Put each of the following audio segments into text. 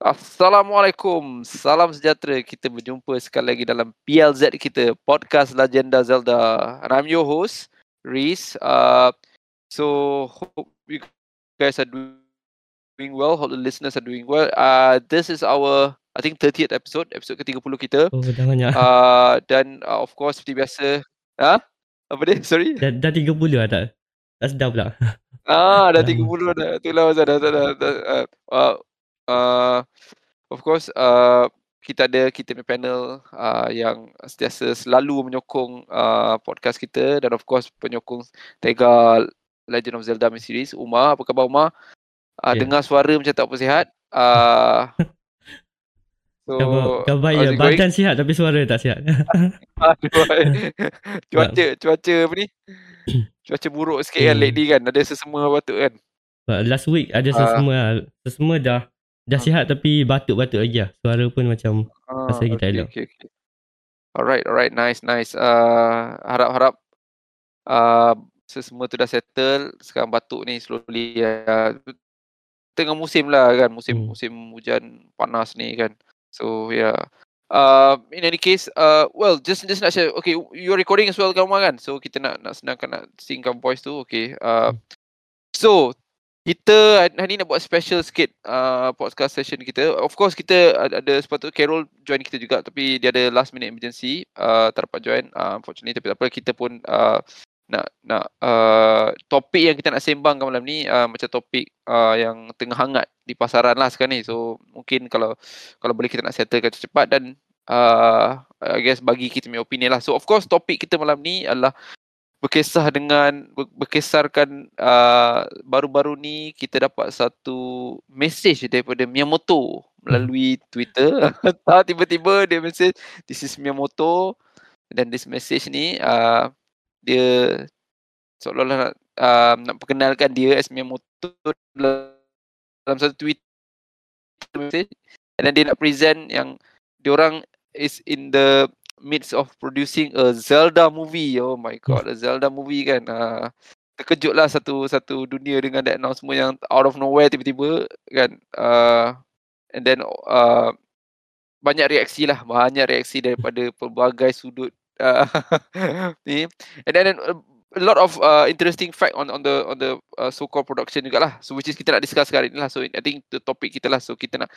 Assalamualaikum, salam sejahtera. Kita berjumpa sekali lagi dalam PLZ kita, Podcast Legenda Zelda. And I'm your host, Reese. Uh, so, hope you guys are doing well, hope the listeners are doing well. Uh, this is our, I think, 30th episode, episode ke-30 kita. Oh, dah banyak. Uh, dan uh, of course, seperti biasa, ha? Apa dia? Sorry? Dah, dah 30 lah tak? Tak sedar pula. Ah, dah Dah 30 dah. Itulah pasal dah, dah, dah, dah, uh, uh, uh, of course, uh, kita ada kita punya panel uh, yang sentiasa selalu menyokong uh, podcast kita dan of course penyokong Tega Legend of Zelda main series. Umar, apa khabar Umar? Uh, Ya. Dengar suara macam tak apa sihat. Uh, so, Khabar, khabar ya, it going? badan sihat tapi suara tak sihat. Cuaca, cuaca apa ni? Cuaca buruk sikit kan Hmm. lately kan. Ada sesama batuk kan. Last week ada Ah. sesama lah. Sesama dah dah Hmm. sihat tapi batuk-batuk lagi lah. Suara pun macam Ah, Rasa kita okay, elok. okay, okay. Alright, alright, nice, nice. Uh, harap-harap uh, semua tu dah settle. Sekarang batuk ni slowly. Uh, tengah musim lah kan, musim Hmm. musim hujan panas ni kan. So yeah. Uh, in any case, uh, well, just just nak share. Okay, you're recording as well, Umar kan? So kita nak nak senangkan nak singkan voice tu. Okay. Uh, Hmm. so kita hari ni nak buat special sikit uh, podcast session kita. Of course kita ada, sepatutnya Carol join kita juga tapi dia ada last minute emergency uh, tak dapat join uh, unfortunately tapi tak apa kita pun uh, nak nak uh, topik yang kita nak sembangkan malam ni uh, macam topik uh, yang tengah hangat di pasaran lah sekarang ni. So mungkin kalau kalau boleh kita nak settlekan cepat dan uh, I guess bagi kita punya opinion lah. So of course topik kita malam ni adalah berkisah dengan ber- berkisarkan uh, baru-baru ni kita dapat satu message daripada Miyamoto melalui Twitter. Tak tiba-tiba dia message this is Miyamoto. Dan this message ni uh, dia seolah-olah nak, uh, nak perkenalkan dia as Miyamoto dalam, satu tweet message. Then dia nak present yang diorang is in the midst of producing a Zelda movie. Oh my god, a Zelda movie kan. Uh, terkejut lah satu satu dunia dengan that announcement yang out of nowhere tiba-tiba kan. Uh, and then uh, banyak reaksi lah, banyak reaksi daripada pelbagai sudut uh, ni. And then uh, a lot of uh, interesting fact on on the on the uh, so-called production juga lah. So which is kita nak discuss hari ni lah. So I think the topic kita lah. So kita nak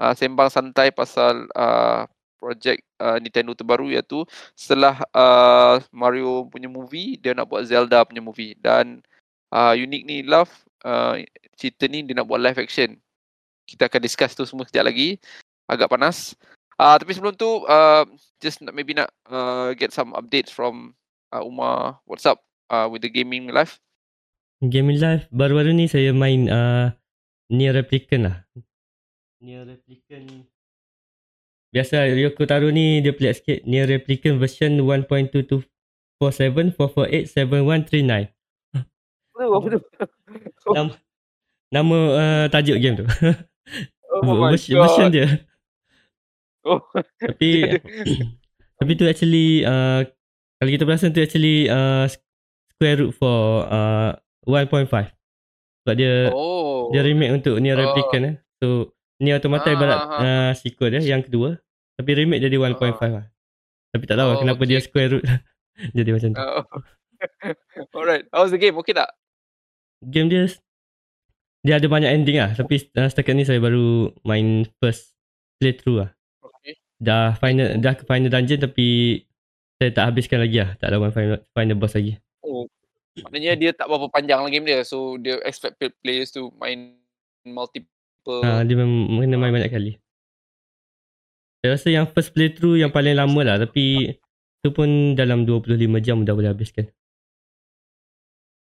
uh, sembang santai pasal uh, projek uh, Nintendo terbaru iaitu setelah uh, Mario punya movie dia nak buat Zelda punya movie dan uh, unik ni love uh, cerita ni dia nak buat live action. Kita akan discuss tu semua sekejap lagi. Agak panas. Uh, tapi sebelum tu uh, just nak maybe nak uh, get some updates from uh, Umar. What's up uh, with the gaming life? Gaming Live baru-baru ni saya main uh, Nier Replicant lah. Nier Replicant Biasa Ryoko Taro ni dia pelik sikit. Nier Replicant version 1.224744871139. Oh, apa tu? Nama, nama uh, tajuk game tu. Oh my version, dia. Oh. Tapi tapi tu actually uh, kalau kita perasan tu actually uh, square root for uh, 1.5. Sebab dia oh. dia remake untuk Oh. Replicant eh. So Nier Automata Ah, ibarat ah, ah. uh, sequel dia yang kedua. Tapi remake jadi 1.5 lah. Tapi tak tahu lah Oh, kenapa okay, dia square root jadi macam tu. Oh. Alright. How's the game? Okay tak? Game dia dia ada banyak ending lah. Tapi uh, setakat ni saya baru main first playthrough lah. Okay. Dah final dah ke final dungeon tapi saya tak habiskan lagi lah. Tak lawan final, final boss lagi. Oh. Maknanya dia tak berapa panjang lah game dia. So dia expect play- players to main multiple. Ha, dia memang kena main banyak kali. Saya rasa yang first playthrough yang paling lama lah tapi tu pun dalam 25 jam dah boleh habiskan.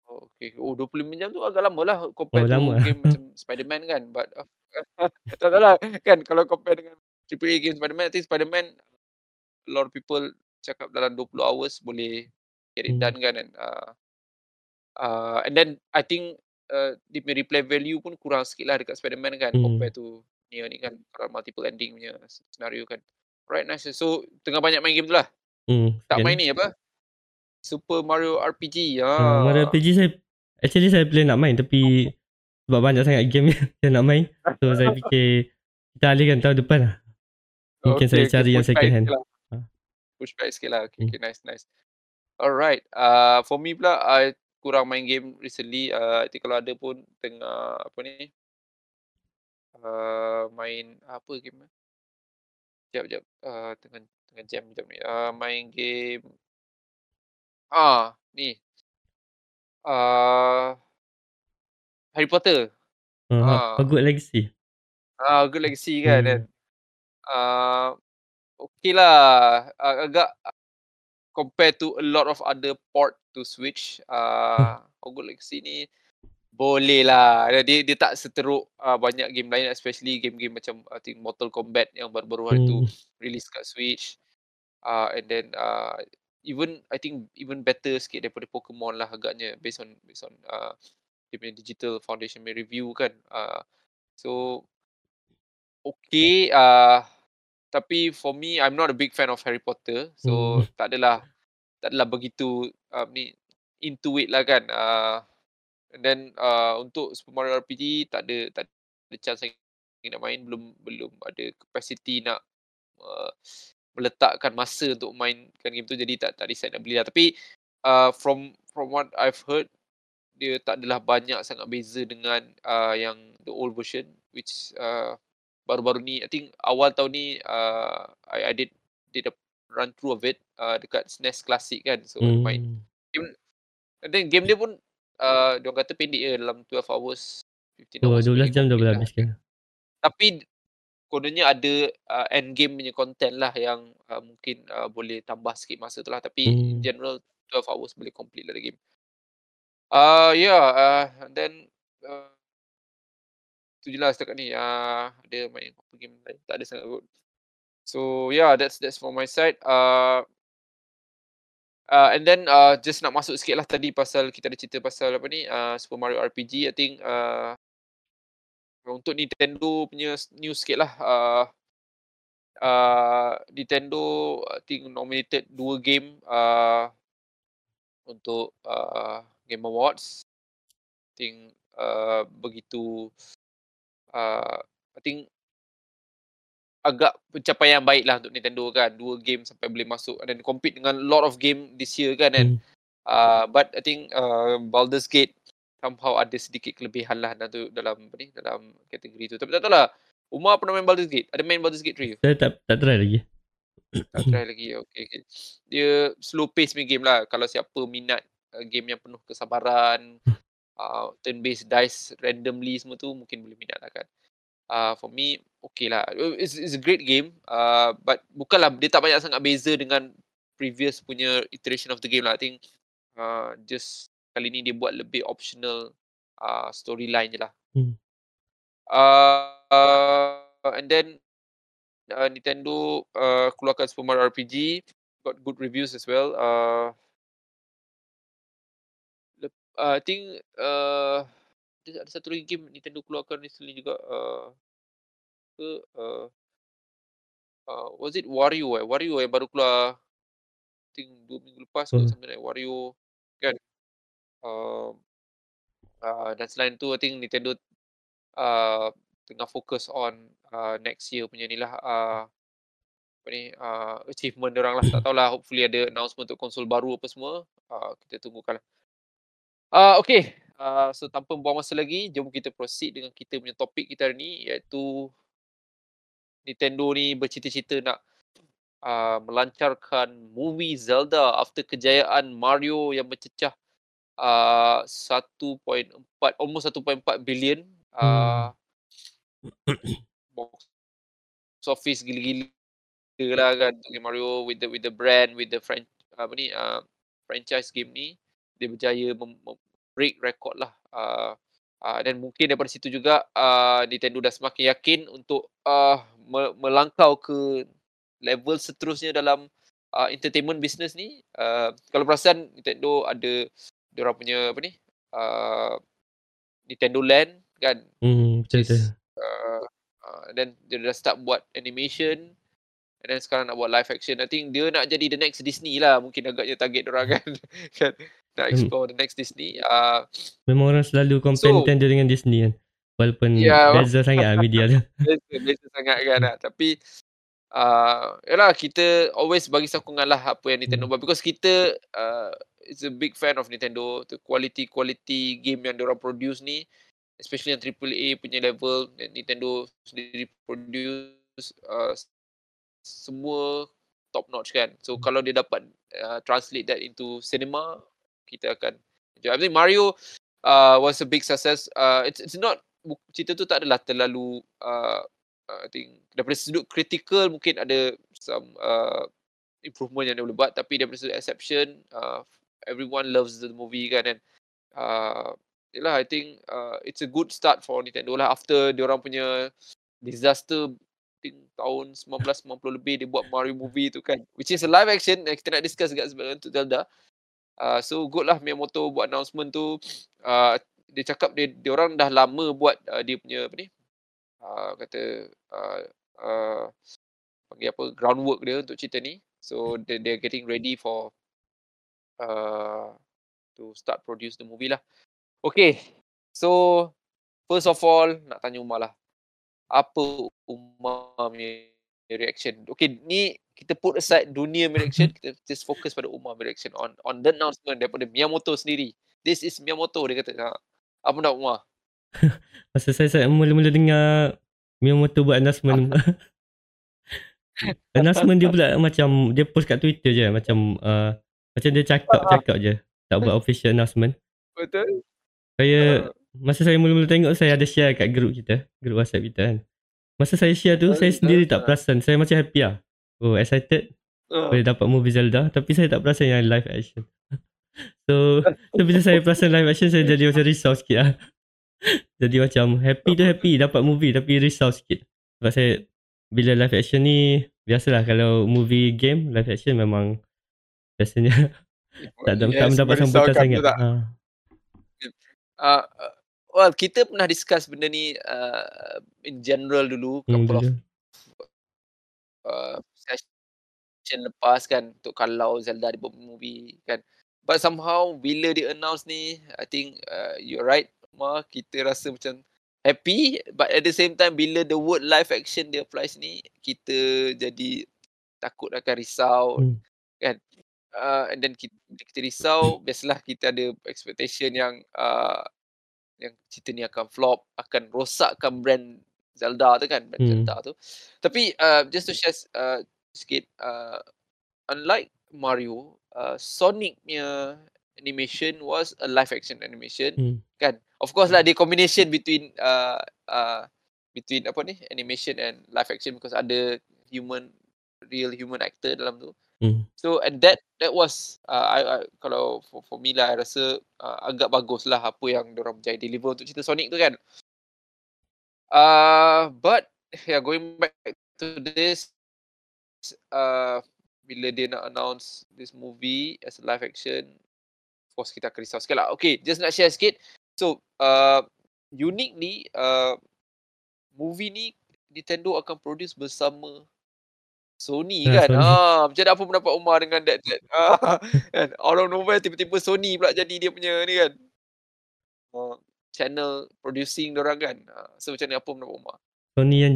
Oh, okay. Oh 25 jam tu agak lama lah compare Oh, lama. game macam Spider-Man kan. But tak tahu lah kan kalau compare dengan AAA game Spider-Man, I think Spider-Man a lot of people cakap dalam 20 hours boleh get it Hmm. done kan. And, uh, uh, and then I think uh, dia punya replay value pun kurang sikit lah dekat Spider-Man kan Hmm. compare to Nier ni kan kalau multiple ending punya scenario kan. Right nice. So tengah banyak main game tu lah. Hmm. Tak sekian. main ni apa? Super Mario RPG. Ah, Ah. Mario RPG saya actually saya plan nak main tapi sebab banyak sangat game yang saya nak main so saya fikir kita alihkan tahun depan lah. Mungkin saya cari yang second hand. Lah. Ha. Push back sikit lah. Okay, hmm. okay, nice, nice. Alright. Uh, for me pula, I kurang main game recently. Uh, I kalau ada pun tengah apa ni. Uh, main apa game? Sekejap, sekejap. Uh, tengah, tengah jam sekejap ni. Uh, main game. Ah, ni. Uh, Harry Potter. Uh, uh. A Good Legacy. Ah, uh, Good Legacy kan. Hmm. Uh, okay lah. Uh, agak compare to a lot of other port to switch uh, Hogwarts Legacy ni boleh lah dia dia tak seteruk uh, banyak game lain especially game-game macam I think Mortal Kombat yang baru-baru hari hmm. tu release kat Switch. Uh, and then uh, even I think even better sikit daripada Pokemon lah agaknya based on based on uh, dia punya digital foundation review kan. Uh, so okay uh, tapi for me I'm not a big fan of Harry Potter so hmm. tak adalah tak adalah begitu um, ni into it lah kan uh, and then uh, untuk Super Mario RPG tak ada tak ada chance lagi nak main belum belum ada capacity nak uh, meletakkan masa untuk mainkan game tu jadi tak tak decide nak beli lah. Tapi uh, from from what I've heard dia tak adalah banyak sangat beza dengan uh, yang the old version which uh, baru-baru ni I think awal tahun ni uh, I, I did did a run through of it uh, dekat SNES Classic kan. So hmm. main game and then game dia pun uh, dia kata pendek je dalam 12 hours 15 hours oh, 12 jam dah habis kan. Tapi kononnya ada uh, end game punya content lah yang uh, mungkin uh, boleh tambah sikit masa tu lah. Tapi hmm. in general 12 hours boleh complete lah the game. Uh, yeah uh, and then uh, tu je lah setakat ni. Uh, ada main apa game lain? Tak ada sangat kot so yeah that's that's for my side. Uh, uh, and then uh, just nak masuk sikit lah tadi pasal kita ada cerita pasal apa ni uh, Super Mario RPG I think uh, untuk Nintendo punya news sikit lah. Uh, uh, Nintendo I think nominated dua game uh, untuk uh, Game Awards. I think uh, begitu uh, I think agak pencapaian baik lah untuk Nintendo kan. Dua game sampai boleh masuk. Dan compete dengan lot of game this year kan kan hmm. uh, but I think uh, Baldur's Gate somehow ada sedikit kelebihan lah dalam, tu, dalam apa ni dalam kategori tu. Tapi tak tahu lah Umar pernah main Baldur's Gate? Ada main Baldur's Gate 3 saya tak tak try lagi. Tak try lagi okay, okay. dia slow pace main game lah. Kalau siapa minat uh, game yang penuh kesabaran uh, turn based dice randomly semua tu mungkin boleh minat lah kan uh, for me okay lah. It's, it's a great game uh, but bukanlah dia tak banyak sangat beza dengan previous punya iteration of the game lah. I think uh, just kali ni dia buat lebih optional uh, storyline je lah. Hmm. uh, uh, and then uh, Nintendo uh, keluarkan Super Mario RPG got good reviews as well uh, uh, I think uh, ada satu lagi game Nintendo keluarkan recently juga uh, ke uh, uh, was it Wario eh? Wario yang baru keluar I think 2 minggu lepas hmm. something like Wario kan? Uh, uh, dan selain tu I think Nintendo uh, tengah fokus on uh, next year punya ni lah uh, apa ni uh, achievement orang lah. Tak tahulah hopefully ada announcement untuk konsol baru apa semua. Uh, kita tunggukan lah. Uh, okay. Uh, so tanpa buang masa lagi, jom kita proceed dengan kita punya topik kita hari ni iaitu Nintendo ni bercita-cita nak uh, melancarkan movie Zelda after kejayaan Mario yang mencecah uh, 1.4 almost 1.4 billion uh, box office gila-gila lah kan untuk Mario with the with the brand with the franchise apa ni uh, franchise game ni dia berjaya mem- break record lah. Uh, uh, dan mungkin daripada situ juga uh, Nintendo dah semakin yakin untuk uh, melangkau ke level seterusnya dalam uh, entertainment business ni. Uh, kalau perasan Nintendo ada orang punya apa ni? Uh, Nintendo Land kan. Hmm, betul uh, uh, then dia dah start buat animation and then sekarang nak buat live action. I think dia nak jadi the next Disney lah. Mungkin agaknya target orang kan. kan nak explore the next Disney. Uh, Memang orang selalu compare so, Nintendo dengan Disney kan. Walaupun Ya. beza sangat lah media tu. Beza, beza sangat kan lah. Tapi uh, yalah kita always bagi sokongan lah apa yang Nintendo Hmm. buat because kita uh, is a big fan of Nintendo. The quality quality game yang diorang produce ni especially yang AAA punya level yang Nintendo sendiri produce uh, semua top notch kan. So kalau dia dapat uh, translate that into cinema kita akan. I think Mario uh, was a big success. Uh, it's it's not cerita tu tak adalah terlalu uh, uh, I think daripada sudut critical mungkin ada some uh, improvement yang dia boleh buat tapi daripada sudut exception uh, everyone loves the movie kan and uh, yalah I think uh, it's a good start for Nintendo lah. After diorang punya disaster think tahun 1990 lebih dia buat Mario movie tu kan which is a live action yang kita nak discuss dekat sebelum untuk Zelda. Uh, so good lah Miyamoto buat announcement tu. Uh, dia cakap dia dia orang dah lama buat uh, dia punya apa ni uh, kata uh, uh, panggil apa groundwork dia untuk cerita ni. So they they're getting ready for uh, to start produce the movie lah. Okay. So first of all nak tanya Umar lah. Apa Umar punya reaction? Okay ni kita put aside dunia reaction. Kita just fokus pada Umar reaction on on the announcement daripada Miyamoto sendiri. This is Miyamoto dia kata. Ha. Apa nak Umar Masa saya, saya mula-mula dengar Miyamoto buat announcement. announcement dia pula macam dia post kat Twitter je macam uh, macam dia cakap-cakap je. Tak buat official announcement. betul Saya uh, masa saya mula-mula tengok saya ada share kat group kita, group WhatsApp kita kan. Masa saya share tu saya sendiri tak perasan. Saya macam happy lah. Oh excited uh, boleh dapat movie Zelda tapi saya tak perasan yang live action. so, so bila saya perasan live action saya jadi macam risau sikit lah. jadi macam happy tu happy dapat movie tapi risau sikit. Sebab saya bila live action ni biasalah kalau movie game live action memang biasanya tak, tak, tak mendapat sambutan sangat. tak? Ha. Uh, uh, well, kita pernah discuss benda ni uh, in general dulu Hmm, couple of dulu. uh, session lepas kan untuk kalau Zelda dibuat movie kan. But somehow bila dia announce ni, I think uh, you're right, Ma, kita rasa macam happy but at the same time bila the word live action dia applies ni, kita jadi takut akan risau Hmm. kan. Uh, and then kita, kita risau, biasalah kita ada expectation yang uh, yang cerita ni akan flop, akan rosakkan brand Zelda tu kan, brand Hmm. Zelda tu. Tapi uh, just to share uh, sikit, uh, unlike Mario, uh, Sonic punya animation was a live action animation Hmm. kan. Of course lah dia combination between uh, uh, between apa ni animation and live action because ada human real human actor dalam tu. Hmm. So and that that was uh, I, I kalau for, for me lah I rasa uh, agak bagus lah apa yang diorang berjaya deliver untuk cerita Sonic tu kan. Uh, but yeah going back to this uh, bila dia nak announce this movie as a live action of course kita akan risau sikit lah. Okay, just nak share sikit. So, uh, ni, uh, movie ni Nintendo akan produce bersama Sony Ah, kan. Sony. Ah, macam mana apa pendapat Umar dengan that, that ah, kan? Out of nowhere tiba-tiba Sony pula jadi dia punya ni kan. Uh, channel producing orang kan. Uh, so macam ni apa pendapat Umar? Sony yang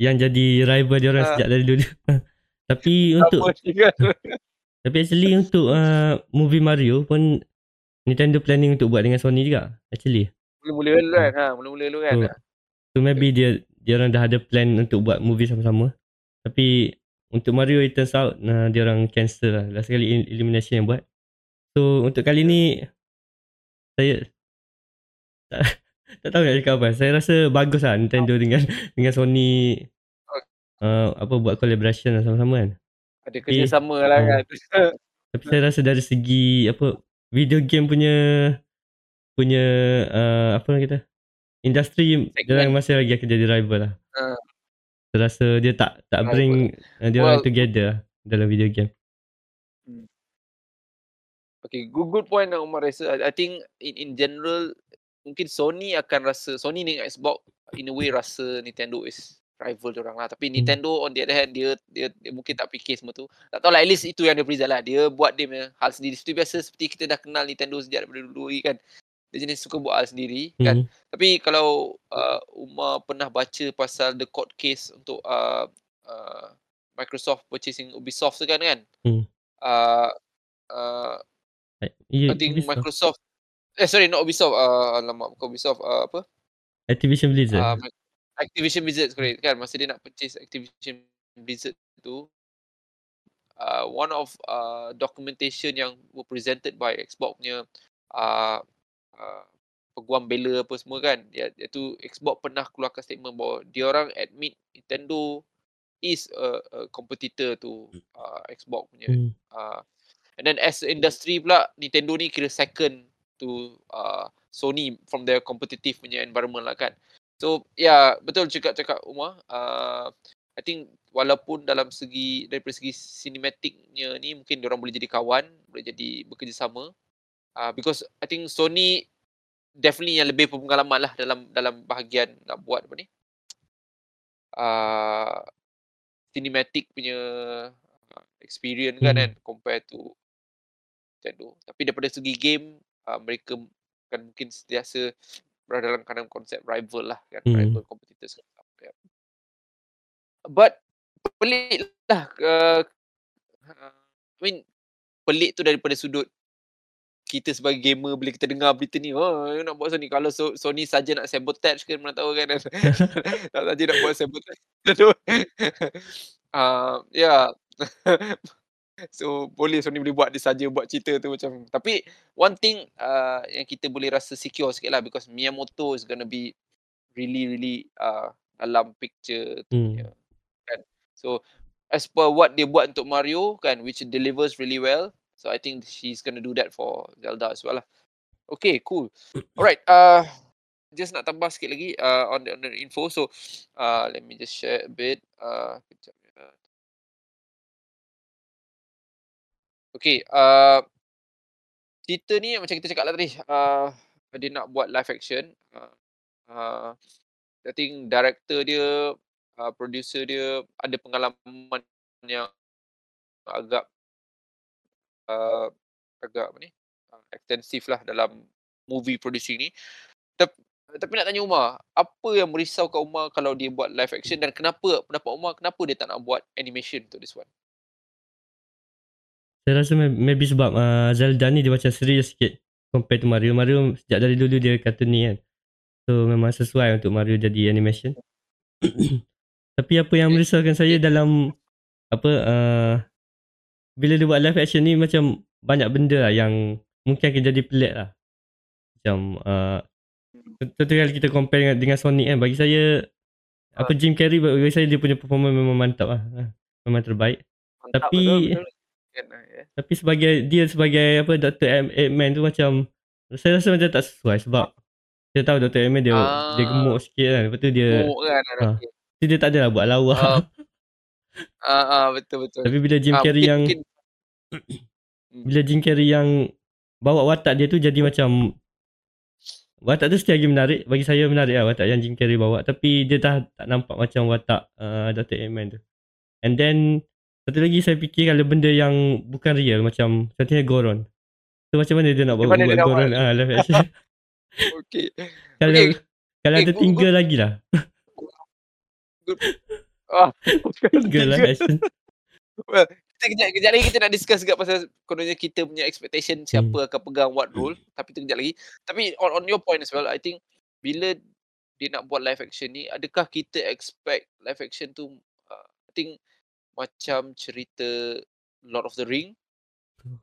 yang jadi rival dia orang Ah. sejak dari dulu. tapi untuk kan? Tapi actually untuk uh, movie Mario pun Nintendo planning untuk buat dengan Sony juga actually. Mula-mula dulu kan. Ha, mula-mula dulu kan. So, so maybe dia dia orang dah ada plan untuk buat movie sama-sama. Tapi untuk Mario it turns out uh, dia orang cancel lah. Last kali El- Illumination yang buat. So untuk kali ni saya tak, tak tahu nak cakap apa. Saya rasa bagus lah Nintendo dengan dengan Sony uh, apa buat collaboration lah sama-sama kan. Ada kerjasama lah Hmm. kan. Tapi saya rasa dari segi apa video game punya punya uh, apa orang kata industri Segment. orang masih lagi akan jadi rival lah. Ah. Saya rasa dia tak tak Rival. bring uh, dia orang Well- together lah dalam video game. Okay, good good point yang Umar rasa. I, I think in in general mungkin Sony akan rasa Sony dengan Xbox in a way rasa Nintendo is rival orang lah. Tapi Nintendo on the other hand dia, dia dia mungkin tak fikir semua tu. Tak tahu lah at least itu yang dia present lah. Dia buat dia punya hal sendiri. Seperti biasa seperti kita dah kenal Nintendo sejak daripada dulu lagi kan. dia jenis suka buat hal sendiri kan. Hmm. Tapi kalau uh, Umar pernah baca pasal the court case untuk uh, uh, Microsoft purchasing Ubisoft tu kan kan. Hmm. Uh, uh, Ya, I think Ubisoft. Microsoft eh sorry not Ubisoft uh, alamak bukan Ubisoft uh, apa Activision Blizzard. uh, Activision Blizzard correct kan? Masa dia nak purchase Activision Blizzard tu uh, one of uh, documentation yang were presented by Xbox punya uh, uh, peguam bela apa semua kan ya, iaitu Xbox pernah keluarkan statement bahawa dia orang admit Nintendo is a, a competitor to uh, Xbox punya Hmm. uh, and then as industry pula Nintendo ni kira second to uh, Sony from their competitive punya environment lah kan so ya yeah, betul cakap-cakap Umar uh, I think walaupun dalam segi daripada segi cinematicnya ni mungkin orang boleh jadi kawan boleh jadi bekerjasama uh, because I think Sony definitely yang lebih berpengalaman lah dalam dalam bahagian nak buat apa ni uh, cinematic punya experience kan Hmm. kan compare to Nintendo. Tapi daripada segi game uh, mereka kan mungkin sentiasa dalam kanan konsep rival lah kan Hmm. rival competitors. Yeah. But pelik lah uh, I mean pelik tu daripada sudut kita sebagai gamer bila kita dengar berita ni oh nak buat Sony kalau so, Sony saja nak sabotage kan mana tahu kan tak saja nak buat sabotage uh, ya yeah. So boleh Sony boleh buat dia saja buat cerita tu macam tapi one thing uh, yang kita boleh rasa secure sikit lah because Miyamoto is gonna be really really uh, dalam picture tu Hmm. kan. So as per what dia buat untuk Mario kan which delivers really well so I think she's gonna do that for Zelda as well lah. Okay cool. Alright uh, just nak tambah sikit lagi uh, on, the, on the info. So uh, let me just share a bit. Uh, kejap Okay, uh, cerita ni macam kita cakap lah tadi, uh, dia nak buat live action. Uh, uh, I think director dia, uh, producer dia ada pengalaman yang agak uh, agak apa ni, uh, extensif lah dalam movie producing ni. Tep, tapi nak tanya Umar, apa yang merisaukan Umar kalau dia buat live action dan kenapa pendapat Umar kenapa dia tak nak buat animation untuk this one? Saya rasa may- maybe sebab uh, Zelda ni dia macam serius sikit compare to Mario. Mario sejak dari dulu dia cartoon ni kan. So memang sesuai untuk Mario jadi animation. Tapi apa yang merisaukan saya dalam apa uh, bila dia buat live action ni macam banyak benda lah yang mungkin akan jadi pelik lah. Macam uh, contoh kalau kita compare dengan, dengan Sonic kan bagi saya apa Jim Carrey bagi saya dia punya performance memang mantap lah. Ah, Memang terbaik. Mantap Tapi- betul, betul. Uh. Tapi sebagai dia sebagai apa Dr. Eggman tu macam saya rasa macam tak sesuai sebab kita tahu Dr. Eggman dia Ah. dia gemuk sikit kan. Lepas tu dia Gemuk kan ah. tu dia tak adalah buat lawak. Ah, Ah, ah, betul betul. Tapi bila Jim Ah, Carrey mungkin- yang mungkin- Hmm. bila Jim Carrey yang bawa watak dia tu jadi macam watak tu still lagi menarik bagi saya menarik lah watak yang Jim Carrey bawa tapi dia dah tak nampak macam watak uh, Dr. Eggman tu. And then satu lagi saya fikir kalau benda yang bukan real macam contohnya Goron. Tu macam mana dia nak buat nak Goron buat? ah live action. okay. kalau Okay. kalau Okay, ada go- tiga lagi lah. Ah, Tiga lah action. well, kita kejap, kejap lagi kita nak discuss juga pasal kononnya kita punya expectation siapa Hmm. akan pegang what role. Tapi tu kejap lagi. Tapi on, on your point as well, I think bila dia nak buat live action ni, adakah kita expect live action tu, uh, I think macam cerita Lord of the Ring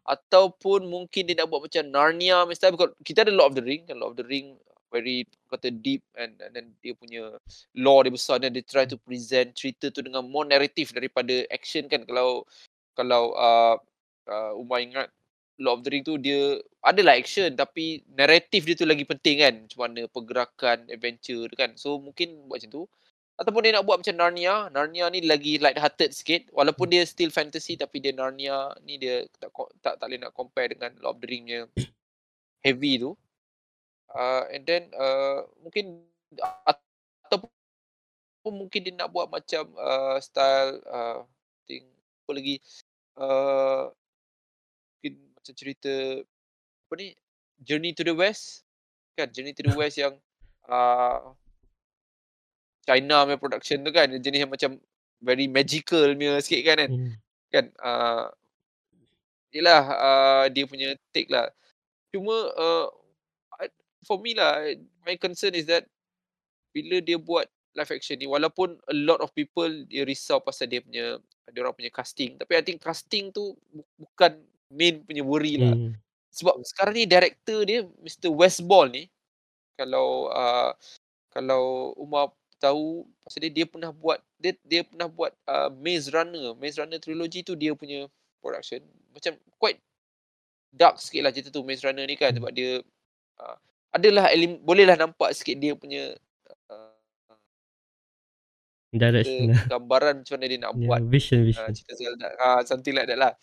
ataupun mungkin dia nak buat macam Narnia misalnya because kita ada Lord of the Ring kan Lord of the Ring very kata deep and, and then dia punya lore dia besar dan dia try to present cerita tu dengan more narrative daripada action kan. Kalau kalau uh, uh, Umar ingat Lord of the Ring tu dia adalah action tapi naratif dia tu lagi penting kan macam mana pergerakan adventure tu kan. So mungkin buat macam tu ataupun dia nak buat macam Narnia. Narnia ni lagi light hearted sikit. Walaupun dia still fantasy tapi dia Narnia ni dia tak tak tak boleh nak compare dengan Lord of the Ring punya heavy tu. Uh, and then uh, mungkin ataupun mungkin dia nak buat macam uh, style uh, think apa lagi? Uh, mungkin macam cerita apa ni? Journey to the West. Kan? Journey to the West yang uh, China punya production tu kan jenis yang macam very magical punya sikit kan kan. Hmm. Kan uh, Yelah uh, dia punya take lah. Cuma uh, for me lah my concern is that bila dia buat live action ni walaupun a lot of people dia risau pasal dia punya dia orang punya casting tapi I think casting tu bukan main punya worry lah. Hmm. Sebab sekarang ni director dia Mr Westball ni kalau uh, kalau Umar tahu pasal dia dia pernah buat dia dia pernah buat uh, Maze Runner. Maze Runner trilogy tu dia punya production macam quite dark sikit lah cerita tu Maze Runner ni kan sebab dia uh, adalah elim, bolehlah nampak sikit dia punya uh, direction lah. gambaran macam mana dia nak yeah, buat vision uh, vision cerita Zelda uh, something like that lah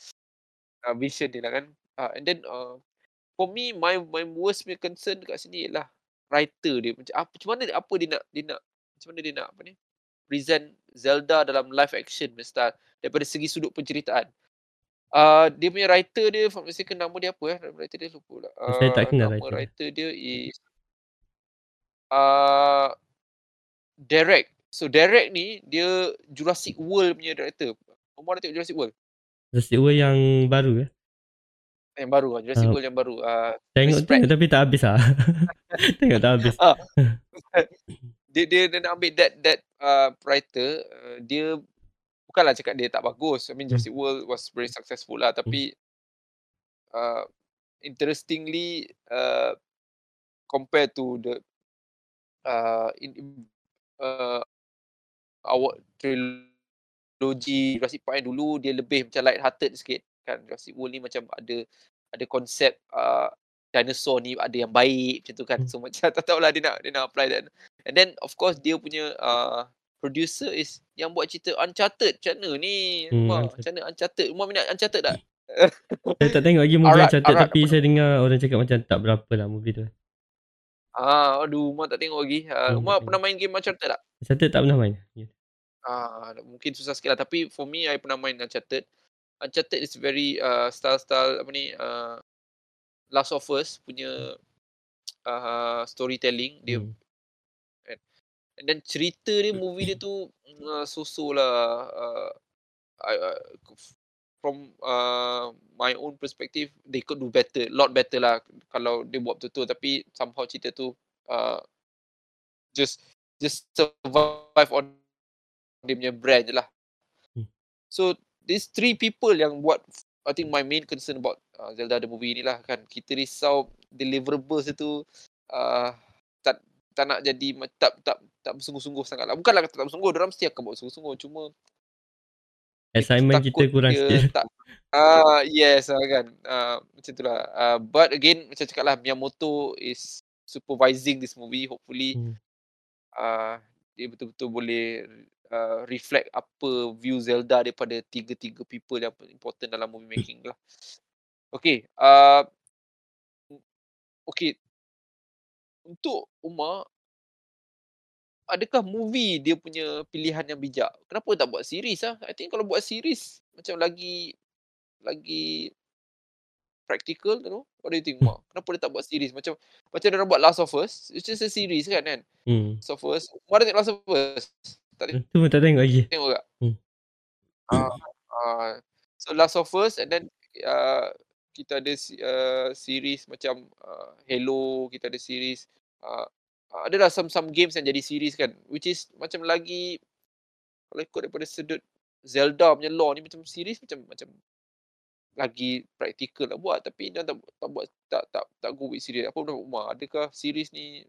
uh, vision dia lah kan uh, and then uh, for me my my worst punya concern dekat sini ialah writer dia macam apa macam mana apa dia nak dia nak macam mana dia nak apa ni present Zelda dalam live action style daripada segi sudut penceritaan Uh, dia punya writer dia, I'm mistaken, nama dia apa eh? Nama writer dia lupa pula. Uh, Saya tak kenal nama writer. writer dia is uh, Derek. So Derek ni dia Jurassic World punya director. Umar dah tengok Jurassic World? Jurassic World yang baru eh Yang baru lah. Jurassic Ah. World yang baru. Uh, tengok tengok tapi tak habis ah tengok tak habis Ah. dia, dia dia nak ambil that that uh, writer uh, dia bukanlah cakap dia tak bagus. I mean Hmm. Jurassic World was very successful lah tapi uh, interestingly uh, compared to the uh, in, uh, awak trilogy Jurassic Park yang dulu dia lebih macam light hearted sikit kan Jurassic World ni macam ada ada konsep uh, dinosaur ni ada yang baik macam tu kan Hmm. so macam tak tahulah dia nak dia nak apply that and then of course dia punya uh, producer is yang buat cerita Uncharted macam mana ni Hmm, Uncharted. macam mana Uncharted Umar minat Uncharted tak saya tak tengok lagi movie Arat- Uncharted Arat tapi apa saya dengar orang cakap macam tak berapa lah movie tu ah aduh Umar tak tengok lagi uh, Hmm, Umar pernah main game Uncharted tak Uncharted tak pernah main Ya. Ah, mungkin susah sikit lah. Tapi for me, I pernah main Uncharted. Uncharted is very uh, style-style apa ni, uh, Last of Us punya uh, storytelling. Dia Hmm. Then cerita dia, movie dia tu uh, so-so lah. Uh, I, uh, from uh, my own perspective, they could do better, lot better lah kalau dia buat betul-betul. Tapi somehow cerita tu uh, just just survive on dia punya brand je lah. Hmm. So these three people yang buat I think my main concern about uh, Zelda the movie ni lah kan. Kita risau deliverables itu uh, tak tak nak jadi tak tak tak bersungguh-sungguh sangat lah. Bukanlah kata tak bersungguh, orang mesti akan buat bersungguh-sungguh. Cuma assignment kita kurang dia sikit Tak, ah yes ah, kan. Uh, macam tu lah. Uh, but again macam cakap lah Miyamoto is supervising this movie. Hopefully Hmm. uh, dia betul-betul boleh uh, reflect apa view Zelda daripada tiga-tiga people yang important dalam movie making lah. Okay. Uh, okay. Untuk Umar, adakah movie dia punya pilihan yang bijak? Kenapa tak buat series ah? I think kalau buat series macam lagi lagi practical tu. What do you think, Umar? Kenapa dia tak buat series? Macam macam dia orang buat Last of Us, it's just a series kan kan? hmm. Last of Us. Umar dah tengok Last of Us? Tak tengok, tu tak tengok lagi tengok tak? Hmm. Ah, ah. so Last of Us and then uh, kita ada uh, series macam uh, Halo, kita ada series uh, adalah some some games yang jadi series kan which is macam lagi kalau ikut daripada sudut Zelda punya law ni macam series macam macam lagi praktikal nak buat tapi dia tak tak buat tak tak tak go with series apa benda Umar adakah series ni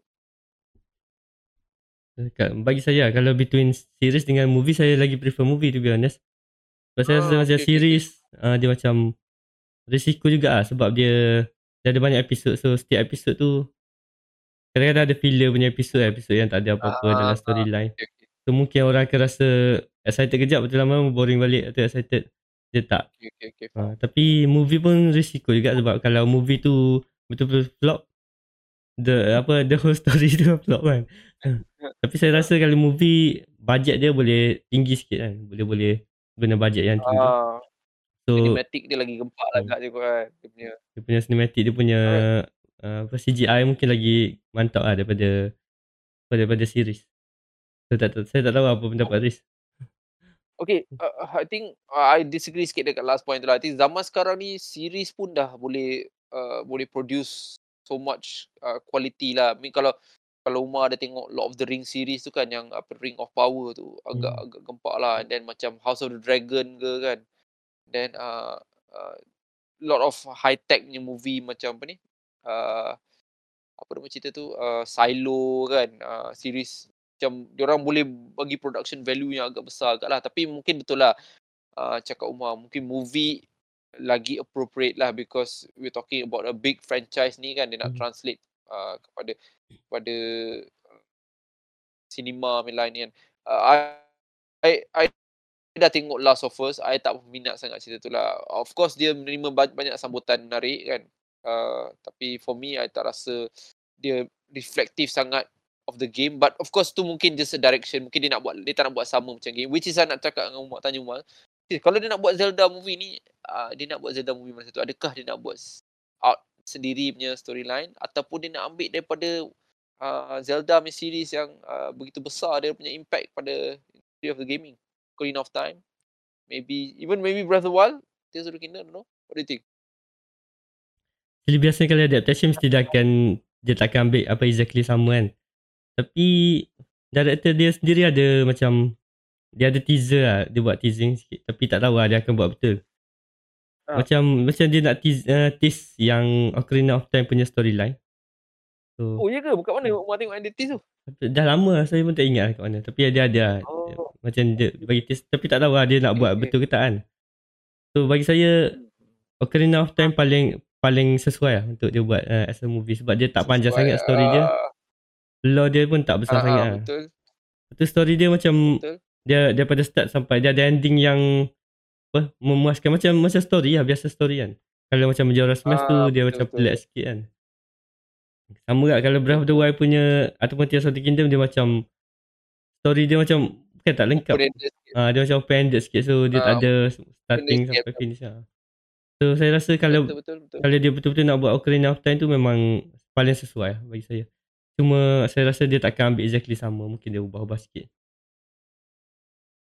bagi saya kalau between series dengan movie saya lagi prefer movie to be honest. Sebab saya rasa Ah, macam okay. series uh, dia macam risiko juga lah sebab dia dia ada banyak episod so setiap episod tu kadang-kadang ada filler punya episod episod yang tak ada apa-apa Ah, dalam ah, storyline. okay, okay, So mungkin orang akan rasa excited kejap betul lama boring balik atau excited dia tak. okay, okay, okay, Uh, tapi movie pun risiko juga sebab kalau movie tu betul-betul flop the apa the whole story tu flop kan. Uh, tapi saya rasa kalau movie budget dia boleh tinggi sikit kan. Boleh boleh guna budget yang tinggi. Ah, So cinematic dia lagi gempak lah Hmm. agak je kan dia punya dia punya cinematic dia punya uh, apa CGI mungkin lagi mantap lah daripada daripada series. Saya tak saya tak tahu apa pendapat Riz. Okay, uh, I think uh, I disagree sikit dekat last point tu lah. I think zaman sekarang ni series pun dah boleh uh, boleh produce so much uh, quality lah. I mean kalau kalau Umar ada tengok Lord of the Ring series tu kan yang apa Ring of Power tu agak hmm. agak gempak lah and then macam House of the Dragon ke kan. Then uh, uh, lot of high tech punya movie macam apa ni? Uh, apa nama cerita tu? Uh, Silo kan. Uh, series macam orang boleh bagi production value yang agak besar agak lah. Tapi mungkin betul lah uh, cakap Umar. Mungkin movie lagi appropriate lah because we're talking about a big franchise ni kan. Dia nak hmm. translate uh, kepada pada uh, cinema lain ni kan. Uh, I, I, I dah tengok Last of Us, I tak minat sangat cerita tu lah. Of course dia menerima banyak sambutan menarik kan. Uh, tapi for me, I tak rasa dia reflektif sangat of the game. But of course tu mungkin just a direction. Mungkin dia nak buat, dia tak nak buat sama macam game. Which is I nak cakap dengan Umar, tanya Umar. Kalau dia nak buat Zelda movie ni, uh, dia nak buat Zelda movie mana satu? Adakah dia nak buat out sendiri punya storyline ataupun dia nak ambil daripada uh, Zelda punya series yang uh, begitu besar dia punya impact pada history of the gaming. Ocarina of Time. Maybe even maybe Breath of the Wild. Tears of the Kingdom, no? What do you think? Jadi biasanya kalau adaptation mesti dia akan dia tak akan ambil apa exactly sama kan. Tapi director dia sendiri ada macam dia ada teaser lah. Dia buat teasing sikit. Tapi tak tahu lah dia akan buat betul. Ha. Macam macam dia nak tease, uh, tease yang Ocarina of Time punya storyline. So, oh iya ke? Bukat mana Umar tengok ada tease tu? Dah lama lah saya pun tak ingat lah kat mana. Tapi dia ada lah. Oh. Macam dia bagi tease. Tapi tak tahu lah dia nak okay, buat okay. betul ke tak kan. So bagi saya Ocarina of Time paling paling sesuai lah untuk dia buat uh, as a movie. Sebab dia tak sesuai panjang sangat story uh, dia. Law dia pun tak besar uh, sangat lah. Betul. Betul story dia macam betul. dia daripada start sampai dia ada ending yang apa memuaskan macam macam story lah biasa story kan kalau macam Majora's Mask ah, tu dia betul, macam pelik sikit kan sama tak kalau Breath of the Wild punya ataupun Tears of the Kingdom dia macam story dia macam bukan tak lengkap ah dia macam open ended sikit so dia ah, tak ada starting sampai finish lah so saya rasa kalau betul, betul, betul. kalau dia betul-betul nak buat Ocarina of Time tu memang paling sesuai bagi saya. Cuma saya rasa dia takkan ambil exactly sama. Mungkin dia ubah-ubah sikit.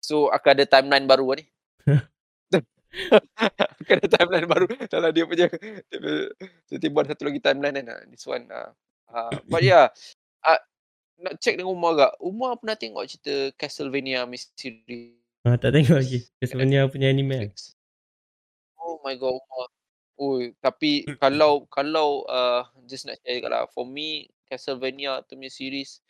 So akan ada timeline baru ni? Kena timeline baru? Dalam dia punya Dia buat satu lagi timeline kan? This one uh, uh, But yeah uh, Nak check dengan Umar agak. Umar pernah tengok cerita Castlevania Mystery. Ah, tak tengok lagi. Castlevania punya anime Oh my god Umar Oh, tapi kalau kalau uh, just nak share lah for me Castlevania tu punya series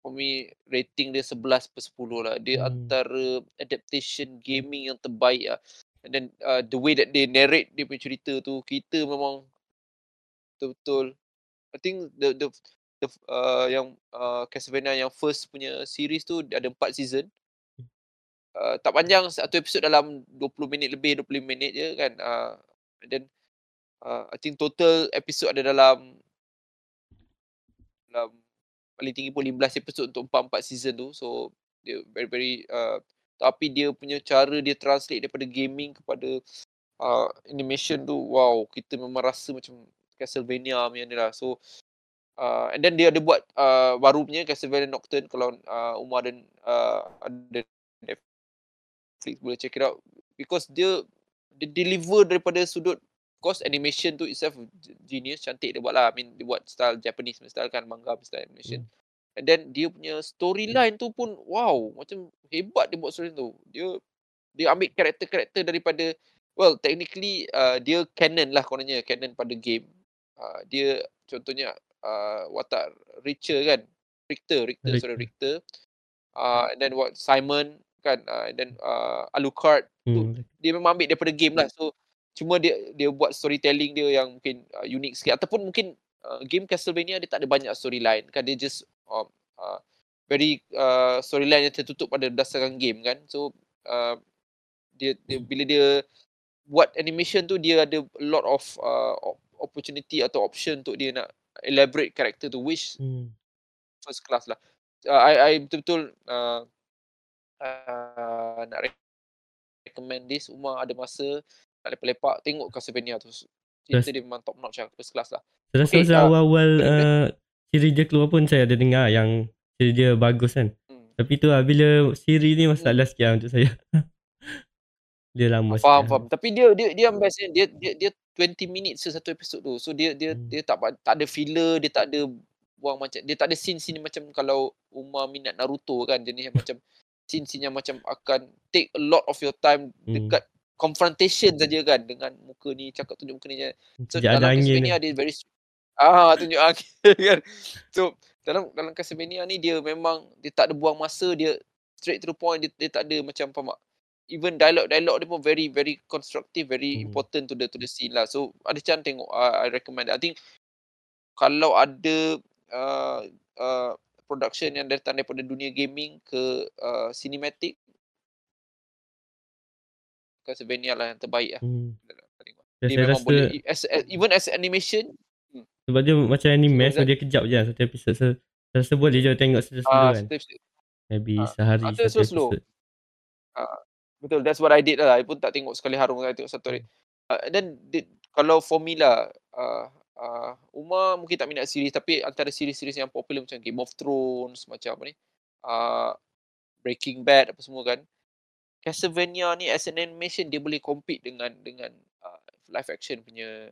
for me rating dia 11 per 10 lah. Dia hmm. antara adaptation gaming yang terbaik lah. And then uh, the way that they narrate dia punya cerita tu, kita memang betul-betul I think the the the uh, yang uh, Castlevania yang first punya series tu ada 4 season. Uh, tak panjang satu episod dalam 20 minit lebih 25 minit je kan. Uh, and then uh, I think total episod ada dalam dalam paling tinggi pun 15 episod untuk 4-4 season tu. So dia very very uh, tapi dia punya cara dia translate daripada gaming kepada uh, animation tu wow kita memang rasa macam Castlevania punya ni lah. So uh, and then dia ada buat uh, baru punya Castlevania Nocturne kalau uh, Umar dan uh, ada boleh check it out. Because dia dia deliver daripada sudut course animation tu itself genius cantik dia buat lah. I mean dia buat style Japanese style kan manga style animation. Hmm. and then dia punya storyline tu pun wow macam hebat dia buat story tu. Dia dia ambil karakter-karakter daripada well technically uh, dia canon lah kononnya canon pada game. Uh, dia contohnya uh, watak Richter kan? Richter Richter sorry Richter. Uh, and then what Simon kan uh, and then uh, Alucard hmm. tu dia memang ambil daripada game lah. So cuma dia dia buat storytelling dia yang mungkin uh, unik sikit. Ataupun mungkin uh, game Castlevania dia tak ada banyak storyline kan. Dia just um, uh, very uh, storyline yang tertutup pada berdasarkan game kan. So uh, dia, dia bila dia buat animation tu dia ada a lot of uh, opportunity atau option untuk dia nak elaborate character tu which hmm. first class lah. Uh, I I betul-betul uh, uh, nak recommend this Umar ada masa nak lepak-lepak tengok Castlevania tu Cerita dia memang top notch lah, first class lah. Saya rasa Okay, uh, awal-awal boleh. uh, siri dia keluar pun saya ada dengar yang siri dia bagus kan. Hmm. Tapi tu lah bila siri ni masalah Hmm. sikit lah untuk saya. dia lama sikit. Faham, lah. faham. Tapi dia dia dia best dia dia dia 20 minutes je satu episod tu. So dia dia Hmm. dia tak tak ada filler, dia tak ada buang macam dia tak ada scene-scene macam kalau Umar minat Naruto kan jenis yang macam scene-scene yang macam akan take a lot of your time Hmm. dekat confrontation saja kan dengan muka ni cakap tunjuk muka ni je. So Sekejap ada dalam Castlevania dia very ah tunjuk angin kan. So dalam dalam Castlevania ni dia memang dia tak ada buang masa, dia straight to the point, dia, dia tak ada macam apa. Even dialog-dialog dia pun very very constructive, very Hmm. important to the to the scene lah. So ada chance tengok uh, I recommend. I think kalau ada uh, uh, production yang datang daripada dunia gaming ke uh, cinematic Castlevania lah yang terbaik lah. Hmm. Dia saya memang rasa boleh as, as, even as animation sebab dia macam anime Zat. dia kejap je lah satu episod. So saya rasa boleh je tengok slow-slow ah kan. uh, step Maybe ah sehari satu slow-slow. episod. Ah, betul. That's what I did lah. I pun tak tengok sekali harum I tengok satu hari. Uh, and then the, kalau for me lah, uh, uh, Umar mungkin tak minat series tapi antara series-series yang popular macam Game of Thrones, macam apa ni, uh, Breaking Bad apa semua kan. Castlevania ni as an animation dia boleh compete dengan dengan uh, live action punya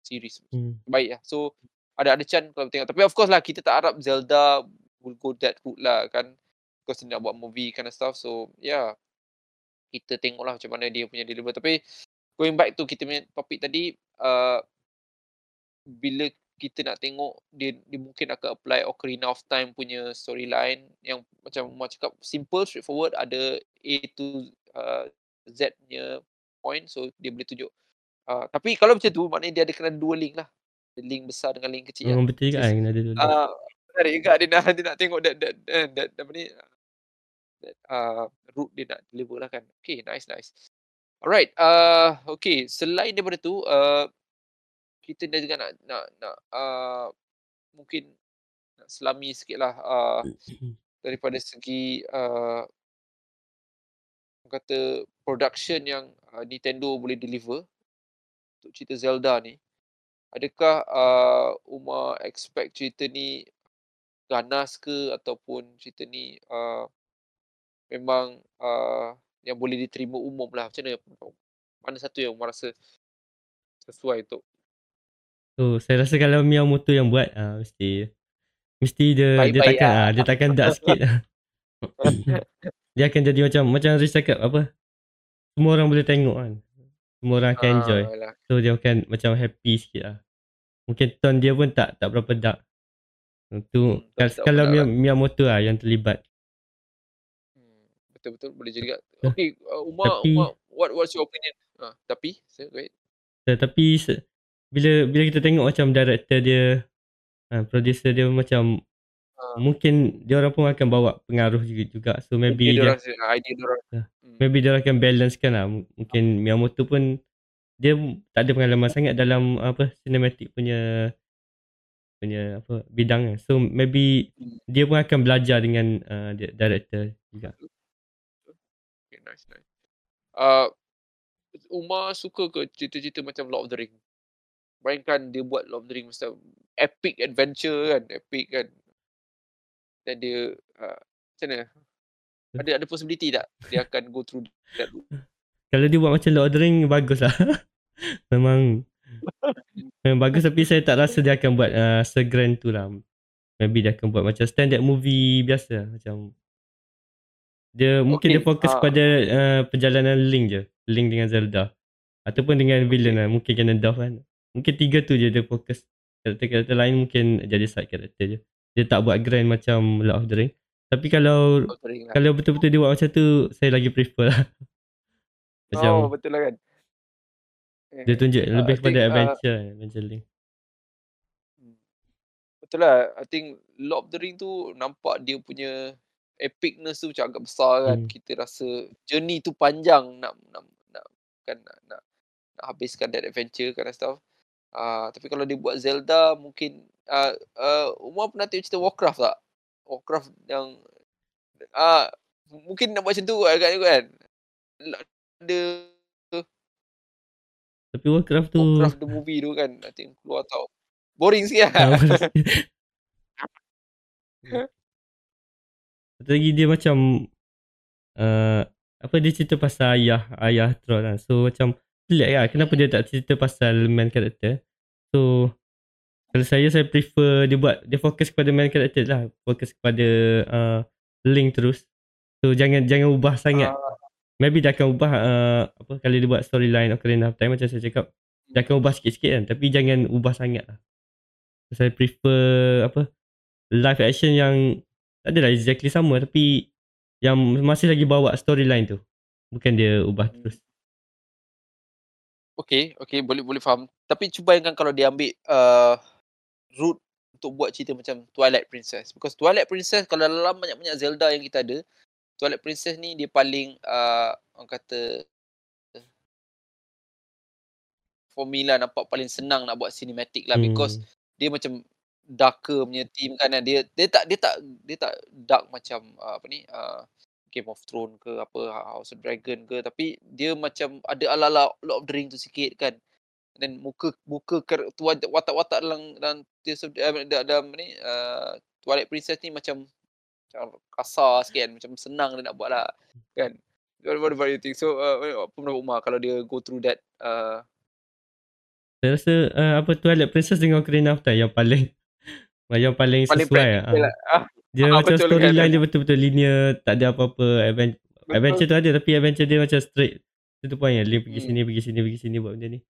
series. Hmm. Baik lah. So ada ada chance kalau tengok. Tapi of course lah kita tak harap Zelda will go that route lah kan. Because dia nak buat movie kind of stuff. So yeah. Kita tengok lah macam mana dia punya deliver. Tapi going back to kita punya topik tadi. Uh, bila kita nak tengok dia, dia mungkin akan apply Ocarina of Time punya storyline yang macam Umar cakap simple, straightforward. Ada A to uh, Z punya point. So dia boleh tunjuk. Uh, tapi kalau macam tu maknanya dia ada kena dua link lah. Link besar dengan link kecil lah. Oh, betul juga kan ada dulu. Ah, menarik juga dia nak dia nak tengok that that that, that apa ni that uh, route dia nak deliver lah kan. Okay, nice nice. Alright, uh, okay. Selain daripada tu, uh, kita dah juga nak nak nak uh, mungkin nak selami sikit lah uh, daripada segi uh, kata production yang uh, Nintendo boleh deliver untuk cerita Zelda ni. Adakah uh, Umar expect cerita ni ganas ke ataupun cerita ni uh, memang uh, yang boleh diterima umum lah. Macam mana? Mana satu yang Umar rasa sesuai untuk So saya rasa kalau Miyamoto yang buat ah mesti mesti dia dia Baik-baik takkan lah. ah dia takkan dark sikit lah. dia akan jadi macam macam Riz cakap apa semua orang boleh tengok kan. Semua orang akan enjoy. Ah, lah. So dia akan macam happy sikit lah. Mungkin tone dia pun tak tak berapa dark. Itu Hmm, kalau dark Miya- Miyamoto lah yang terlibat. Hmm, betul-betul boleh jadi. Okay, uh, Umar, Tapi- Umar, what what's your opinion? Ah, tapi, saya go ahead. Tetapi se- bila bila kita tengok macam director dia, uh, producer dia macam Ah. mungkin dia orang pun akan bawa pengaruh juga, juga. So maybe Idea dia, dorang, se- idea dorang. Ya. Hmm. maybe dia orang akan balancekan lah. M- Mungkin Miyamoto pun dia tak ada pengalaman sangat dalam apa cinematic punya punya apa bidang kan. So maybe Hmm. dia pun akan belajar dengan uh, dia- director juga. Okay, nice, nice. Uh, Umar suka ke cerita-cerita macam Lord of the Ring? Bayangkan dia buat Lord of the Ring macam epic adventure kan, epic kan. Dan dia, uh, macam mana? Ada ada possibility tak dia akan go through that route? Kalau dia buat macam Lord of the Ring bagus lah. memang memang bagus tapi saya tak rasa dia akan buat uh, segrand tu lah. Maybe dia akan buat macam standard movie biasa macam dia mungkin Okay, dia fokus ah. pada uh, perjalanan Link je. Link dengan Zelda. Ataupun dengan villain lah. Mungkin Ganondorf kan. Mungkin tiga tu je dia fokus. Karakter-karakter lain mungkin jadi side character je. Dia tak buat grand macam Lord of the Ring. Tapi kalau Ring lah. kalau betul-betul dia buat macam tu saya lagi prefer lah. macam oh, betul lah kan. Eh, dia tunjuk uh, lebih kepada think, adventure uh, adventure link. Hmm. Betul lah. I think Lord of the Ring tu nampak dia punya epicness tu macam agak besar kan. Hmm. Kita rasa journey tu panjang nak nak nak kan nak, nak, nak habiskan that adventure kind of stuff. Uh, tapi kalau dia buat Zelda mungkin uh, uh, Umar pernah tengok cerita Warcraft tak? Warcraft yang uh, mungkin nak buat macam tu agaknya kan. Ada Tapi Warcraft tu Warcraft the movie tu kan I think keluar tau. Boring sikit Ah, lah. Satu lagi dia macam uh, apa dia cerita pasal ayah ayah troll lah. So macam pelik lah kenapa dia tak cerita pasal main character. So kalau saya saya prefer dia buat dia fokus kepada main character lah. Fokus kepada uh, link terus. So jangan jangan ubah sangat. Ah, Maybe dia akan ubah uh, apa kalau dia buat storyline Ocarina of Time macam saya cakap dia akan ubah sikit-sikit kan tapi jangan ubah sangat lah. Saya prefer apa live action yang tak adalah exactly sama tapi yang masih lagi bawa storyline tu. Bukan dia ubah Hmm. terus. Okay, okay, boleh boleh faham. Tapi cuba bayangkan kalau dia ambil uh, route untuk buat cerita macam Twilight Princess. Because Twilight Princess kalau dalam banyak-banyak Zelda yang kita ada, Twilight Princess ni dia paling uh, orang kata formula nampak paling senang nak buat cinematic lah because Hmm. dia macam darker punya theme kan dia dia tak dia tak dia tak dark macam uh, apa ni uh, Game of Thrones ke apa House of Dragon ke tapi dia macam ada ala-ala Lord of the Rings tu sikit kan. Dan muka muka kar- tu wajah- watak-watak dalam dalam the- eh, dalam dalam ni uh, Twilight Princess ni macam macam kasar sikit kan macam senang dia nak buat lah kan. What, about you think so uh, apa pendapat Umar kalau dia go through that uh, Saya rasa uh, apa Twilight Princess dengan Ocarina of Time yang paling yang paling paling sesuai practical lah. lah. Ah, Dia Ah, macam storyline dia betul-betul linear, tak ada apa-apa advent- betul. adventure tu ada tapi adventure dia macam straight. Itu point yang Link pergi Hmm. sini, pergi sini, pergi sini buat benda ni.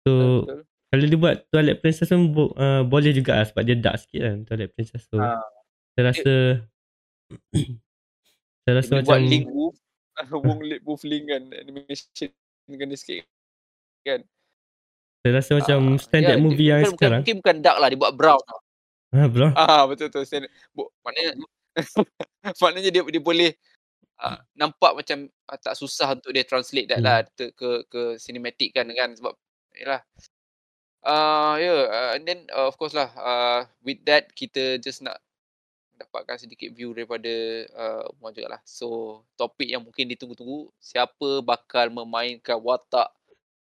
So Betul. kalau dia buat Twilight Princess pun uh, boleh juga lah sebab dia dark sikit kan Twilight Princess. So Ah, saya rasa saya rasa dia macam buat link wolf Wong Lip Wolf Link kan animation kena sikit kan saya rasa macam Ah, standard ya, dia- movie yang bukan, sekarang. mungkin bukan dark lah dia buat brown lah. Ha bro. ah betul betul standard Bu, maknanya maknanya dia dia boleh ah, nampak macam ah, tak susah untuk dia translate that Hmm. lah ke ke ke cinematic kan kan sebab yalah Ah ya yeah, uh, and then uh, of course lah uh, with that kita just nak dapatkan sedikit view daripada uh, Umar juga lah. So topik yang mungkin ditunggu-tunggu siapa bakal memainkan watak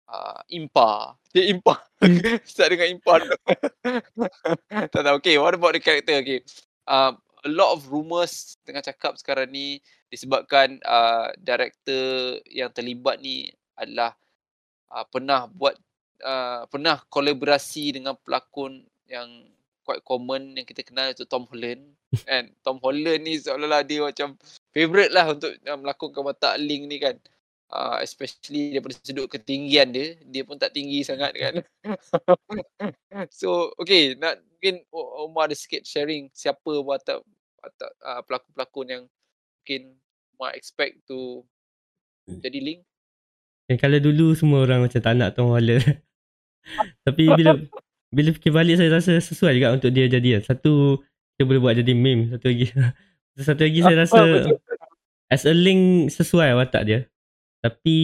uh, Impa. Dia Impa. Start dengan Impa dulu. tak tahu. Okay, what about the character? Okay. Um, a lot of rumours tengah cakap sekarang ni disebabkan uh, director yang terlibat ni adalah uh, pernah buat uh, pernah kolaborasi dengan pelakon yang quite common yang kita kenal iaitu Tom Holland kan Tom Holland ni seolah-olah dia macam favourite lah untuk uh, melakonkan watak Link ni kan uh, especially daripada sudut ketinggian dia dia pun tak tinggi sangat kan so okay nak mungkin Omar ada sikit sharing siapa watak watak uh, pelakon-pelakon yang mungkin Omar expect to jadi Link Dan kalau dulu semua orang macam tak nak Tom Holland. Tapi bila bila fikir balik saya rasa sesuai juga untuk dia jadi kan. Satu kita boleh buat jadi meme. Satu lagi satu lagi saya rasa as a link sesuai watak dia. Tapi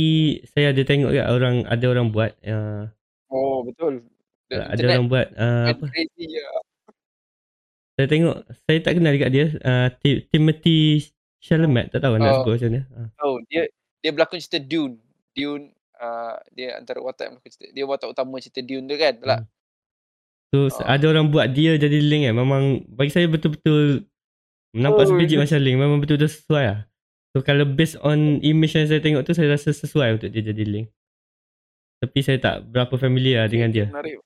saya ada tengok juga orang ada orang buat uh, oh betul The ada internet orang buat uh, apa crazy saya tengok saya tak kenal dekat dia uh, Ti- Timothy Chalamet tak tahu nak Oh. sebut macam mana. Uh. Oh, dia dia berlakon cerita Dune. Dune uh, dia antara watak yang berlakon cerita. Dia watak utama cerita Dune tu kan? Tak? Hmm. So Ah. ada orang buat dia jadi link kan. Memang bagi saya betul-betul nampak Oh, sebiji macam link. Memang betul-betul sesuai lah. So kalau based on image yang saya tengok tu saya rasa sesuai untuk dia jadi link. Tapi saya tak berapa familiar Okay, dengan dia. Menarik.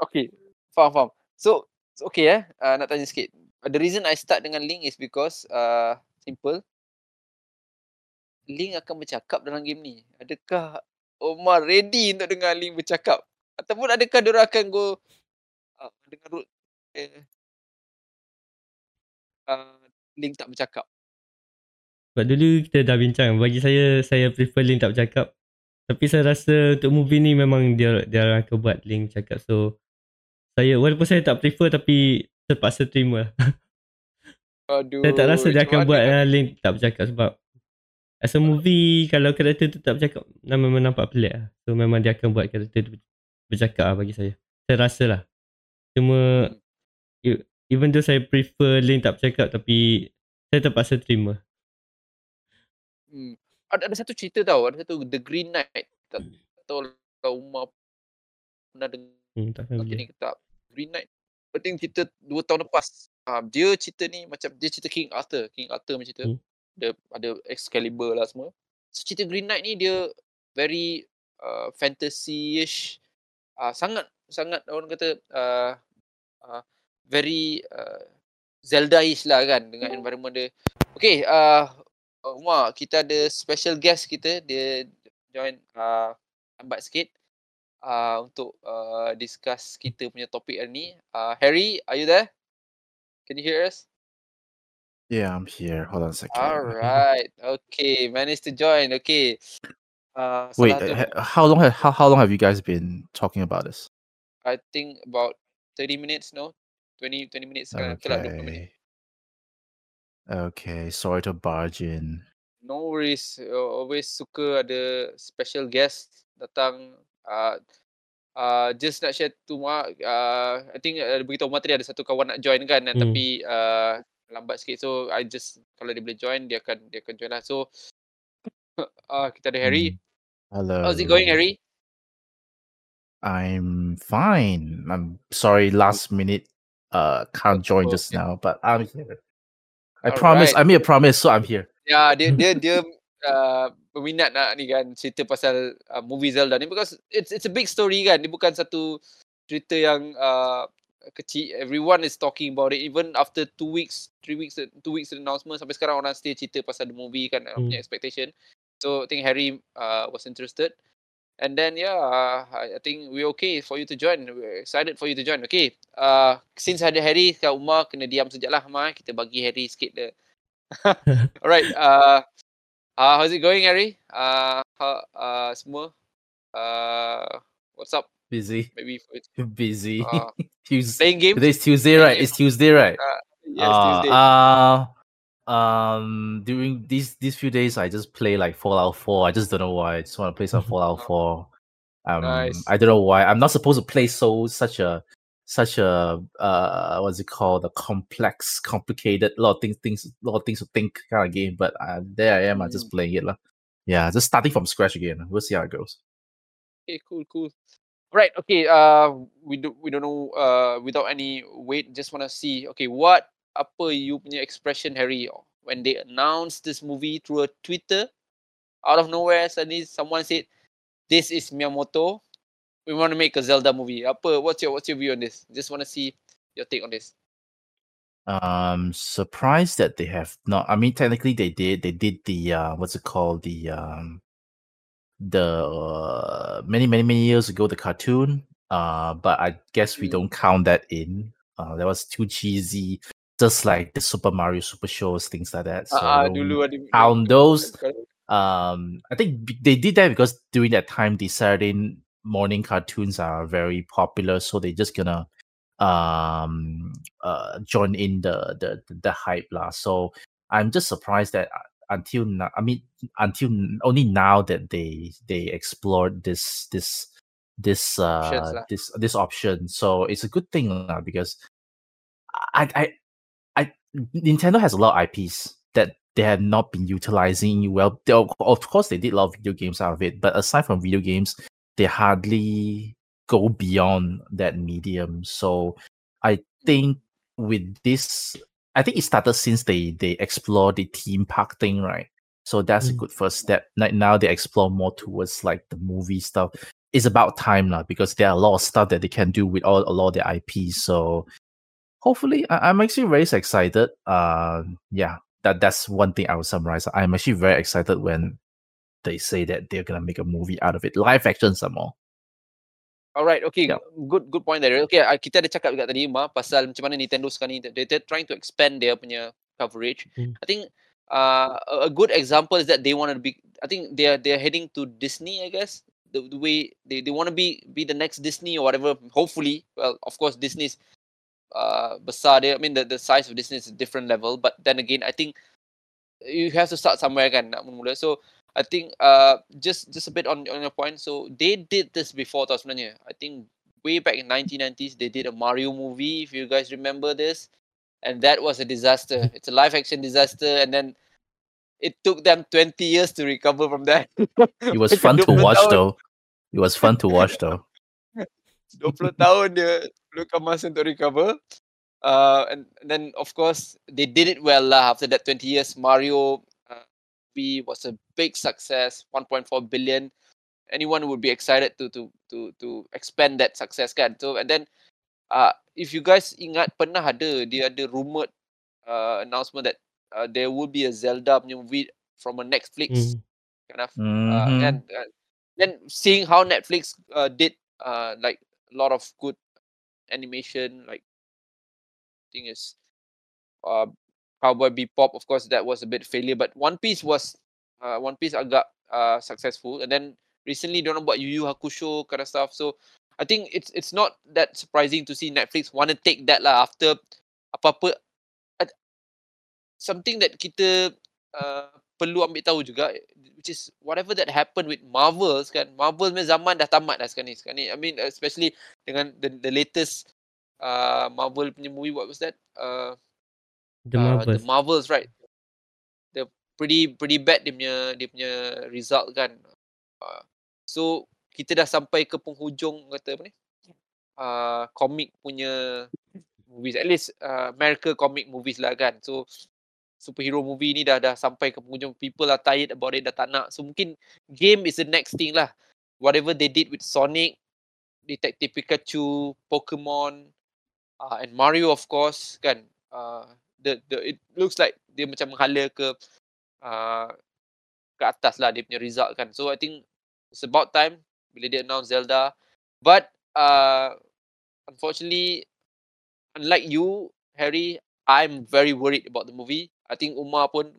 Okay, faham faham. So, okay eh, uh, nak tanya sikit. The reason I start dengan Link is because uh, simple. Link akan bercakap dalam game ni. Adakah Omar ready untuk dengar Link bercakap? Ataupun adakah dia akan go uh, dengan route eh, uh, Link tak bercakap? Sebab dulu kita dah bincang. Bagi saya, saya prefer link tak bercakap. Tapi saya rasa untuk movie ni memang dia dia orang akan buat link cakap. So, saya walaupun saya tak prefer tapi terpaksa terima. Aduh. Saya tak rasa dia akan buat uh, link tak bercakap sebab as a movie kalau karakter tu tak bercakap memang nampak pelik lah. So memang dia akan buat karakter tu bercakap lah bagi saya. Saya rasa lah. Cuma e- even though saya prefer link tak bercakap tapi saya terpaksa terima. Hmm. Ada ada satu cerita tau, ada satu The Green Knight. Tak tahu kalau Umar pernah dengar Hmm, tak okay, tak. Green Knight. I think cerita 2 tahun lepas. Uh, dia cerita ni macam dia cerita King Arthur. King Arthur macam cerita. Hmm. Dia ada Excalibur lah semua. So cerita Green Knight ni dia very uh, fantasy-ish. Uh, sangat sangat orang kata uh, uh, very uh, Zelda-ish lah kan dengan environment dia. Okay, uh, Umar, kita ada special guest kita. Dia join uh, lambat sikit uh, untuk uh, discuss kita punya topik hari ni. Uh, Harry, are you there? Can you hear us? Yeah, I'm here. Hold on a second. Alright. Okay, managed to join. Okay. Uh, Wait, ha- how long have how, how long have you guys been talking about this? I think about 30 minutes, no? 20 20 minutes sekarang. Lah 20 minit. Okay. Sorry to barge in. No worries. Always suka ada special guest datang. Uh, uh, just nak share tu Mak. Uh, I think uh, beritahu Mak tadi ada satu kawan nak join kan. Hmm. Tapi uh, lambat sikit. So I just kalau dia boleh join dia akan dia akan join lah. So uh, kita ada Harry. Hello. How's it going Harry? I'm fine. I'm sorry, last minute. Uh, can't join Oh, just okay. now, but I'm here. I Alright. promise. I made a promise, so I'm here. Ya, dia dia dia uh, berminat nak ni kan cerita pasal uh, movie Zelda ni because it's it's a big story kan. Dia bukan satu cerita yang uh, kecil. Everyone is talking about it even after two weeks, three weeks, two weeks announcement sampai sekarang orang still cerita pasal the movie kan. Hmm. punya expectation. So I think Harry uh, was interested. And then yeah, uh, I think we okay for you to join. We're excited for you to join. Okay. Uh, since ada Harry, Kak Umar kena diam sekejap lah Umar. Kita bagi Harry sikit the Alright. Uh, uh, how's it going, Harry? Uh, how, uh, semua. Uh, what's up? Busy. Maybe for you. Busy. Uh, Tuesday. playing games. Today's Tuesday, right? It's Tuesday, right? Yes, uh, Tuesday. Uh, um, during these these few days, I just play like Fallout Four. I just don't know why. I just want to play some Fallout Four. Um, Nice. I don't know why. I'm not supposed to play so such a such a uh what's it called a complex, complicated, lot of things, things, a lot of things to think kind of game. But uh, there I am. I'm just playing it, lah. Yeah, just starting from scratch again. We'll see how it goes. Okay, cool, cool. Right, okay. Uh, we do we don't know. Uh, without any wait, just wanna see. Okay, what apa you punya expression, Harry, when they announced this movie through a Twitter, out of nowhere, suddenly someone said, "This is Miyamoto. We want to make a Zelda movie." Apa? What's your What's your view on this? Just wanna see your take on this. Um, surprised that they have not. I mean, technically they did. They did the uh, what's it called? The um, the uh, many many many years ago the cartoon. Uh, but I guess we Mm. don't count that in. Uh, that was too cheesy, just like the Super Mario Super shows, things like that. So don't dulu ada count those. Um i think they did that because during that time the saturday morning cartoons are very popular so they're just gonna um uh join in the the the hype lah. so i'm just surprised that uh, until now i mean until only now that they they explored this this this uh this this option so it's a good thing lah because i i nintendo has a lot of ips that they have not been utilizing well. They, of course, they did a lot of video games out of it, but aside from video games, they hardly go beyond that medium. So I think with this, I think it started since they they explore the theme park thing, right? So that's a Mm. good first step. Like now they explore more towards like the movie stuff. It's about time now because there are a lot of stuff that they can do with all a lot of their IPs. So hopefully, I, I'm actually very excited. Uh, yeah, that that's one thing I would summarize. I'm actually very excited when they say that they're gonna make a movie out of it, live action some more. Alright, okay, Yup. good good point there. Okay, uh, kita ada cakap juga tadi Ma pasal macam mana Nintendo sekarang ni they, they're trying to expand their punya coverage. Hmm. I think uh, a, good example is that they want to be I think they are they are heading to Disney, I guess. The, the way they, they want to be be the next Disney or whatever. Hopefully, well, of course Disney's uh besar dia. I mean the, the size of Disney is a different level, but then again I think you have to start somewhere kan nak mula. So I think uh just just a bit on on your point. So they did this before tau sebenarnya. I think way back in 1990s they did a Mario movie if you guys remember this and that was a disaster. It's a live action disaster and then it took them 20 years to recover from that. It was fun to watch though. It was fun to watch though. 20 tahun dia perlukan masa untuk recover. Uh, and, and then of course they did it well lah after that 20 years. Mario uh, was a big success, 1.4 billion. Anyone would be excited to to to to expand that success kan. So and then uh, if you guys ingat pernah ada dia ada rumored uh, announcement that uh, there will be a Zelda punya movie from a Netflix Hmm. kind of uh, Mhm. and uh, then seeing how Netflix uh, did uh, like a lot of good animation like thing is uh, Cowboy Bebop of course that was a bit failure but One Piece was uh, One Piece agak uh, successful. And then recently don't know about Yu Yu Hakusho kind of stuff. So I think it's it's not that surprising to see Netflix want to take that lah after apa-apa something that kita uh, perlu ambil tahu juga which is whatever that happened with Marvel kan Marvel punya zaman dah tamat dah sekarang ni. Sekarang ni I mean especially dengan the, the latest uh, Marvel punya movie what was that? Uh, The uh, Marvels. the Marvels right? The pretty pretty bad dia punya dia punya result kan. Uh, so kita dah sampai ke penghujung kata apa ni? Uh, comic punya movies. At least uh, America comic movies lah kan. So superhero movie ni dah dah sampai ke penghujung. People are tired about it dah tak nak. So mungkin game is the next thing lah. Whatever they did with Sonic Detective Pikachu Pokemon uh, and Mario of course kan? Uh, the the it looks like dia macam menghala ke uh, ke atas lah dia punya result kan? So I think it's about time bila dia announce Zelda. But uh, unfortunately unlike you Harry I'm very worried about the movie I think Umar pun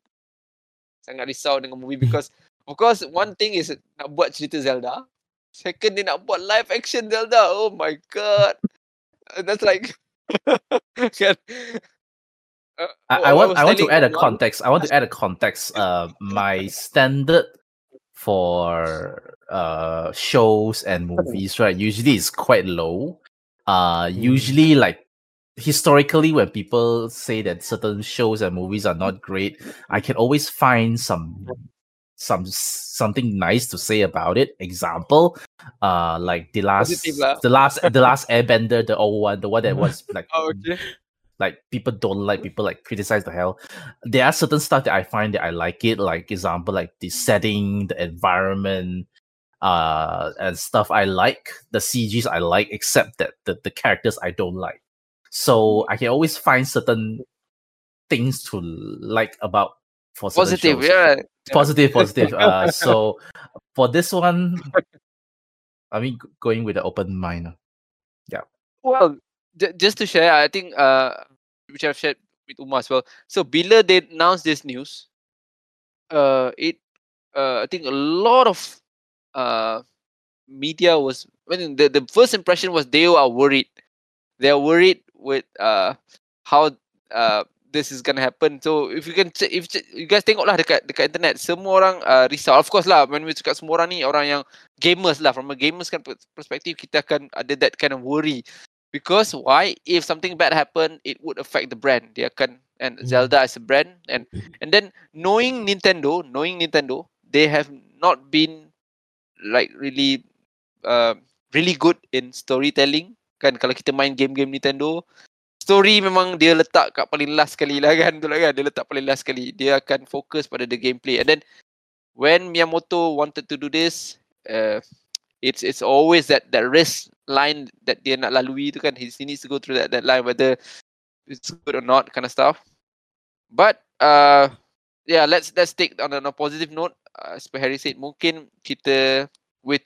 sangat risau dengan movie because of course one thing is nak buat cerita Zelda second dia nak buat live action Zelda oh my god that's like Uh, I, oh, I want was I want to add a context. I want to add a context. Uh, my standard for uh shows and movies, right? Usually is quite low. Uh, Mm. usually like historically when people say that certain shows and movies are not great, I can always find some some something nice to say about it. Example, uh, like the last the last the last Airbender, the old one, the one that was like oh, okay. like people don't like people like criticize the hell. There are certain stuff that i find that i like it like example like the setting the environment uh and stuff i like the cgs i like except that the, the characters i don't like so i can always find certain things to like about for positive yeah positive positive uh so for this one i mean going with an open mind Yeah. Well, j- just to share, I think uh, which I've shared with Umar as well. So bila they announced this news, uh, it uh, I think a lot of uh, media was. I mean, the the first impression was they are worried. They are worried with uh, how uh, this is gonna happen. So if you can, if you guys tengok lah dekat dekat internet, semua orang uh, risau. Of course lah, when we cakap semua orang ni orang yang gamers lah. From a gamers kan pers- perspective, kita akan ada that kind of worry. Because why? If something bad happen, it would affect the brand. Dia akan and Hmm. Zelda as a brand and and then knowing Nintendo, knowing Nintendo, they have not been like really uh, really good in storytelling. Kan kalau kita main game-game Nintendo, story memang dia letak kat paling last sekali lah kan. Betul kan? Dia letak paling last sekali. Dia akan fokus pada the gameplay. And then when Miyamoto wanted to do this, uh, it's it's always that that risk line that dia nak lalui tu kan. He, he needs to go through that that line whether it's good or not kind of stuff. But uh, yeah, let's let's take on a, on a positive note. Uh, as Harry said, mungkin kita with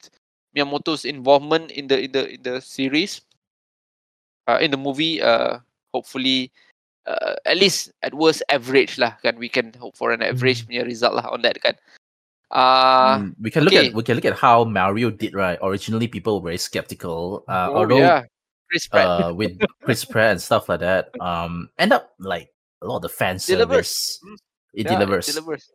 Miyamoto's involvement in the in the in the series, uh, in the movie, uh, hopefully, uh, at least at worst average lah kan. We can hope for an average Hmm. punya result lah on that kan. Uh, Mm, we can look okay. at we can look at how Mario did right. Originally, people were very skeptical. Uh, oh, although yeah, Chris Pratt uh, with Chris Pratt and stuff like that, um, end up like a lot of the fan Delivers. Mm. It Yeah, delivers. delivers.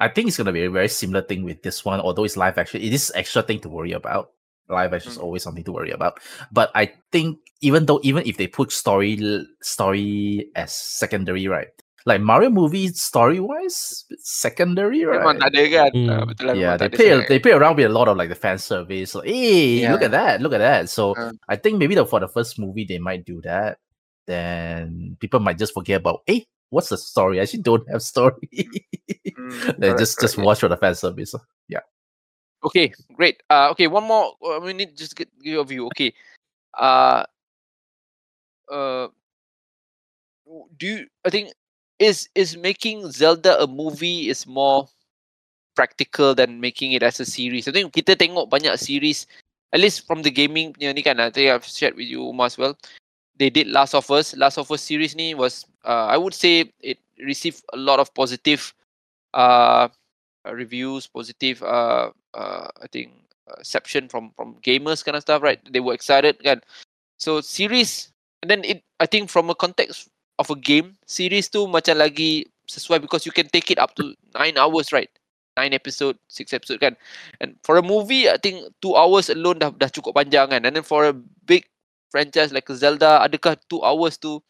I think it's gonna be a very similar thing with this one. Although it's live action, it is extra thing to worry about. Live action is Mm. always something to worry about. But I think even though even if they put story story as secondary, right? like Mario movie story wise, secondary, right? tak ada kan. Betul lah. Yeah, they tak play they play around with a lot of like the fan service. Like, hey, look at that, look at that. So Uh. I think maybe the, for the first movie they might do that. Then people might just forget about hey, what's the story? I actually don't have story. Hmm, they correct, just just correct, yeah. watch for the fan service. Okay, great. Uh, okay, one more. uh, We need just get your view. Okay. Uh, uh, do you? I think is is making Zelda a movie is more practical than making it as a series. I think kita tengok banyak series, at least from the gaming punya ni kan. I think I've shared with you Umar as well. They did Last of Us. Last of Us series ni was, uh, I would say it received a lot of positive, uh, reviews, positive, uh, uh, I think uh, reception from from gamers kind of stuff, right? They were excited kan. So series, and then it, I think from a context of a game, series tu macam lagi sesuai because you can take it up to nine hours, right? Nine episode, six episode kan. And for a movie, I think two hours alone dah dah cukup panjang kan. And then for a big franchise like Zelda, adakah two hours tu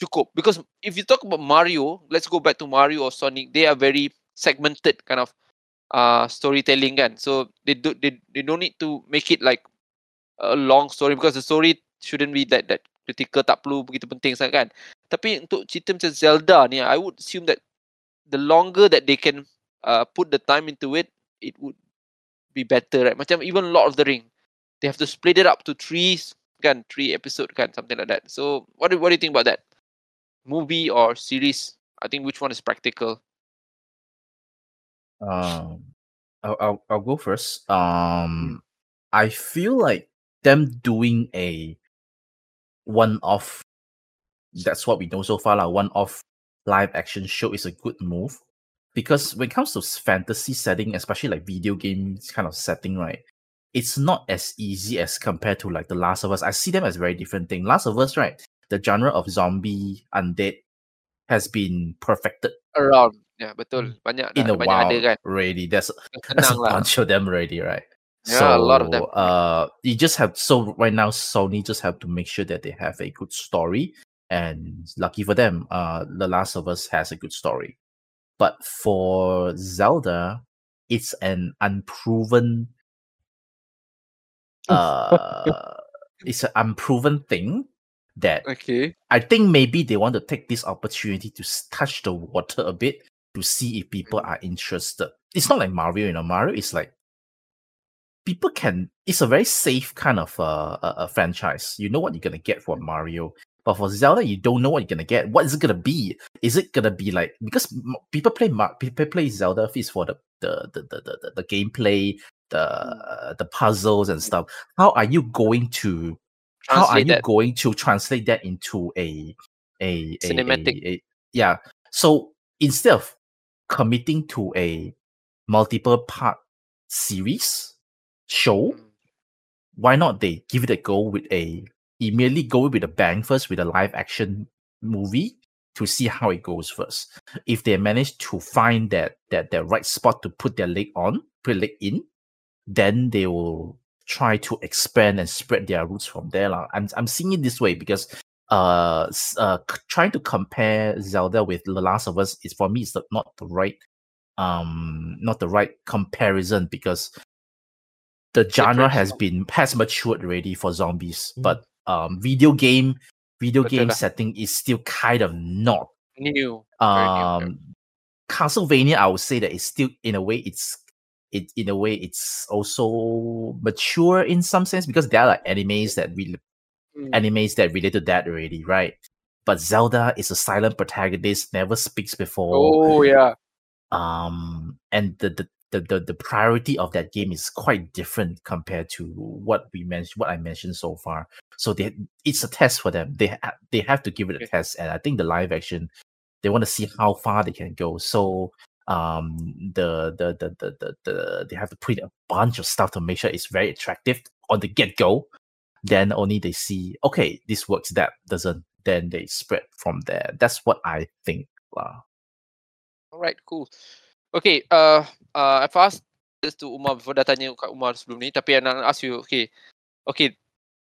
cukup? Because if you talk about Mario, let's go back to Mario or Sonic, they are very segmented kind of uh storytelling kan. So they do they, they don't need to make it like a long story because the story shouldn't be that that critical tak perlu begitu penting sangat kan. Tapi untuk cerita macam Zelda ni I would assume that the longer that they can uh, put the time into it it would be better right. Macam even Lord of the Ring they have to split it up to three kan three episode kan something like that. So what do, what do you think about that? Movie or series? I think which one is practical? Um, I'll, I'll I'll go first. Um, I feel like them doing a one-off. That's what we know so far, like one-off live action show is a good move because when it comes to fantasy setting, especially like video games kind of setting, right? It's not as easy as compared to like The Last of Us. I see them as very different thing. Last of Us, right? The genre of zombie undead has been perfected Around. Ya, betul. Banyak in dah, a banyak while ada kan. already. There's there's a lah. bunch of them already, right? Yeah, a lot of them. Uh, you just have so right now Sony just have to make sure that they have a good story, and lucky for them, uh, The Last of Us has a good story. But for Zelda, it's an unproven, uh, it's an unproven thing that Okay. I think maybe they want to take this opportunity to touch the water a bit to see if people Mm. are interested. It's not like Mario, you know. Mario is like people can. It's a very safe kind of uh, a, a franchise. You know what you're gonna get for Mario, but for Zelda, you don't know what you're gonna get. What is it gonna be? Is it gonna be like because m- people play people play Zelda is for the the the the the, the, gameplay, the the puzzles and stuff. How are you going to how are you that. going to translate that into a a, a- Cinematic. a- a- yeah so instead of committing to a multiple part series show Mm. why not they give it a go with a immediately go with a bang first with a live action movie to see how it goes first if they manage to find that that that right spot to put their leg on put leg in then they will try to expand and spread their roots from there. I'm I'm seeing it this way because uh, uh trying to compare Zelda with The Last of Us is for me is not the right um not the right comparison because the genre has been has matured already for zombies, Mm. but um video game video Betul game setting is still kind of not New. Very new, um castlevania i would say that it's still in a way it's it in a way it's also mature in some sense because there are like animes that re- Mm. animes that relate to that already right but zelda is a silent protagonist never speaks before Oh yeah. um and the the the, the, the priority of that game is quite different compared to what we mentioned what i mentioned so far so they it's a test for them they ha- they have to give it a Okay. test and i think the live action they want to see how far they can go so um the the the the, the, the they have to put in a bunch of stuff to make sure it's very attractive on the get-go then only they see okay this works that doesn't then they spread from there that's what i think lah. Alright, cool. Okay, uh, uh, I've asked this to Umar before dah tanya kat Umar sebelum ni, tapi I nak ask you, okay, okay,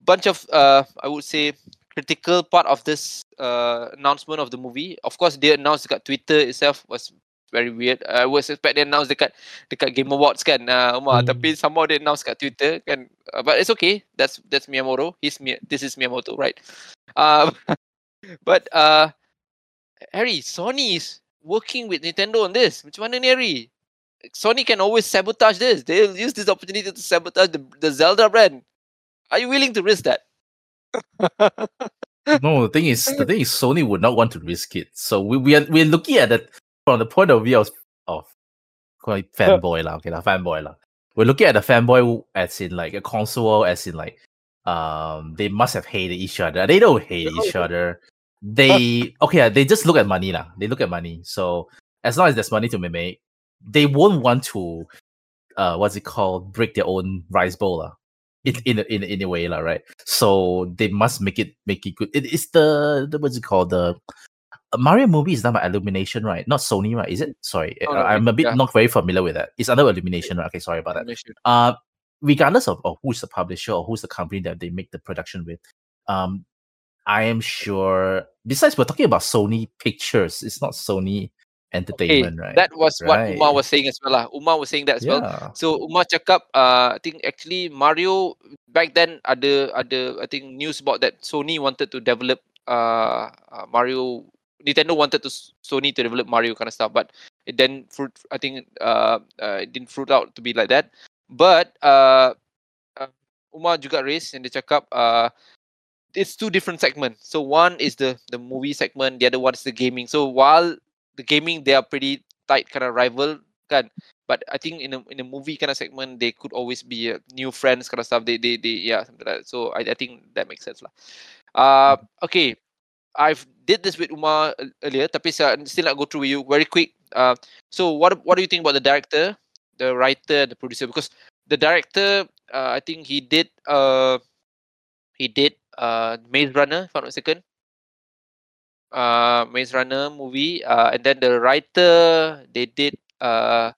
bunch of uh, I would say critical part of this uh, announcement of the movie. Of course, they announced dekat Twitter itself was very weird. I was expect they announce dekat dekat Game Awards kan, uh, Umar. Hmm. Tapi somehow they announce kat Twitter kan. Uh, but it's okay. That's that's Miyamoto. He's this is Miyamoto, right? Um, but uh, Harry, Sony is working with Nintendo on this. Macam mana ni Harry? Sony can always sabotage this. They'll use this opportunity to sabotage the, the Zelda brand. Are you willing to risk that? no, the thing is, the thing is, Sony would not want to risk it. So we we are we're looking at it from the point of view of of quite fanboy lah. Okay, lah, fanboy lah. We're looking at the fanboy as in like a console, as in like um they must have hated each other. They don't hate each other. They okay, they just look at money lah. They look at money. So as long as there's money to be made, they won't want to uh what's it called break their own rice bowl lah. In in in a- in a way lah, right? So they must make it make it good. It is the, the what's it called the Mario movie is done by Illumination, right? Not Sony, right? Is it? Sorry, Oh, uh, no, I'm a bit yeah. not very familiar with that. It's under Illumination, right? Okay, sorry about that. Uh, regardless of, of who's the publisher or who's the company that they make the production with, um, I am sure. Besides, we're talking about Sony Pictures. It's not Sony Okay, Entertainment, right? that was what Umar Right. was saying as well. Lah. Umar was saying that as well. yeah. So Umar cakap, uh, I think actually Mario back then ada ada I think news about that Sony wanted to develop uh, uh Mario. Nintendo wanted to Sony to develop Mario kind of stuff, but it then fruit. I think uh, uh it didn't fruit out to be like that. But uh, uh Umar juga raise and dia cakap uh it's two different segments. So one is the the movie segment, the other one is the gaming. So while the gaming they are pretty tight kind of rival kan but I think in a in a movie kind of segment they could always be uh, new friends kind of stuff they they they yeah something like that. so I, I think that makes sense lah uh okay I've did this with Umar earlier tapi saya still nak go through with you very quick. Uh so what what do you think about the director the writer and the producer? Because the director uh, I think he did uh he did uh Maze Runner if I'm not mistaken. Uh Maze Runner movie uh and then the writer they did uh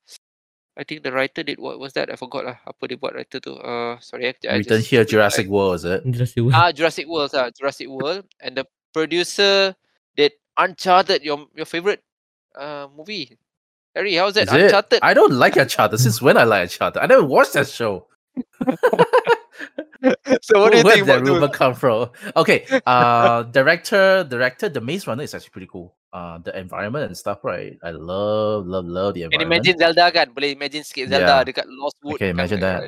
I think the writer did what was that? I forgot lah apa dia buat writer tu. Uh sorry I, I Written just here, Jurassic World, is it? Jurassic World. ah Jurassic World ah Jurassic World. And the producer did Uncharted your your favorite uh movie Harry how's that Is it? Uncharted I don't like Uncharted. Since when I like Uncharted? I never watched that show. so what do you Where think did that rumor come from? Okay, uh, director, director, the Maze Runner is actually pretty cool. Uh, the environment and stuff, right? I love, love, love the environment. imagine Zelda kan boleh imagine sikit Zelda Yeah. dekat Lost Wood kan, imagine uh, that.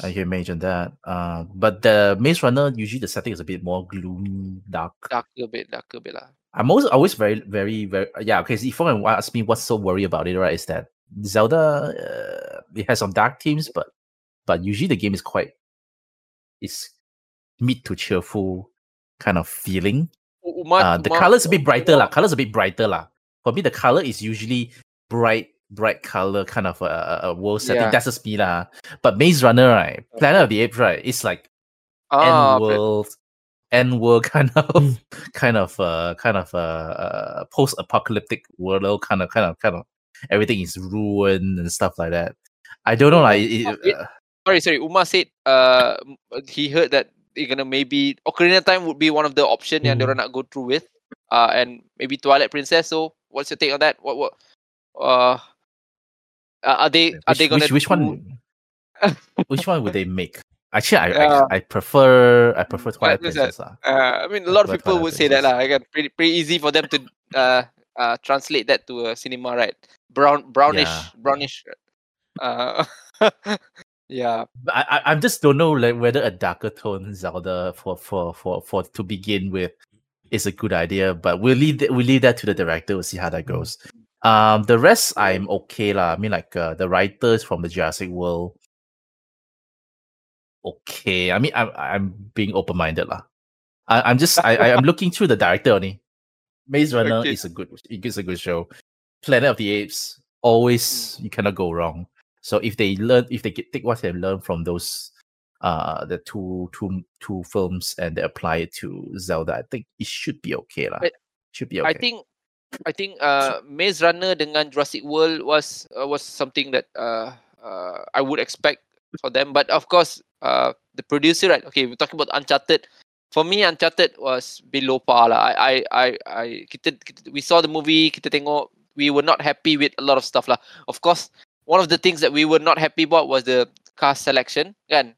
I can imagine that. Uh, but the Maze Runner usually the setting is a bit more gloomy, dark. darker bit darker bit lah I'm always always very, very, very yeah. Okay, so if to ask me what's so worry about it, right? Is that Zelda uh, it has some dark themes, but but usually the game is quite is mid to cheerful kind of feeling. Uh, the color's a bit brighter lah. Color's a bit brighter lah. For me, the color is usually bright, bright color kind of a, a- a world setting. Yeah. That's just me lah. But Maze Runner, right? Planet of the Apes, right? It's like ah, end but- world, end world kind of, Mm. kind of, uh, kind of, uh, uh post-apocalyptic world, kind of, kind of, kind of. Everything is ruined and stuff like that. I don't know, like. It, it? uh, sorry, sorry. Umar said uh uh, he heard that they're gonna maybe Ocarina of Time would be one of the option yang Hmm. diorang nak go through with. Uh and maybe Twilight Princess. So what's your take on that? What what uh uh, are they are which, they gonna which, which one? which one would they make? Actually, I. I, I prefer, I prefer Twilight Princess. Princess. Uh, I mean, a lot of people Twilight would say that lah. Again, pretty pretty easy for them to uh uh translate that to a cinema, right? Brown brownish Yeah. brownish. Uh, yeah. I, I I just don't know like whether a darker tone Zelda for for for for to begin with is a good idea. But we'll leave that we'll leave that to the director. We'll see how that goes. Um, the rest I'm okay lah. I mean, like uh, the writers from the Jurassic World. Okay, I mean, I'm I'm being open minded lah. I, I'm just I, I'm looking through the director only. Maze Runner Okay. is a good it's a good show. Planet of the Apes always you cannot go wrong. So if they learn, if they get, take what they learn from those, uh, the two two two films and they apply it to Zelda, I think it should be okay lah. Should be okay. I think I think uh Maze Runner dengan Jurassic World was uh, was something that uh, uh I would expect for them. But of course, uh the producer, right? Okay, we're talking about Uncharted. for me Uncharted was below par lah. I I I, I kita, kita we saw the movie, kita tengok we were not happy with a lot of stuff lah. Of course, one of the things that we were not happy about was the cast selection kan.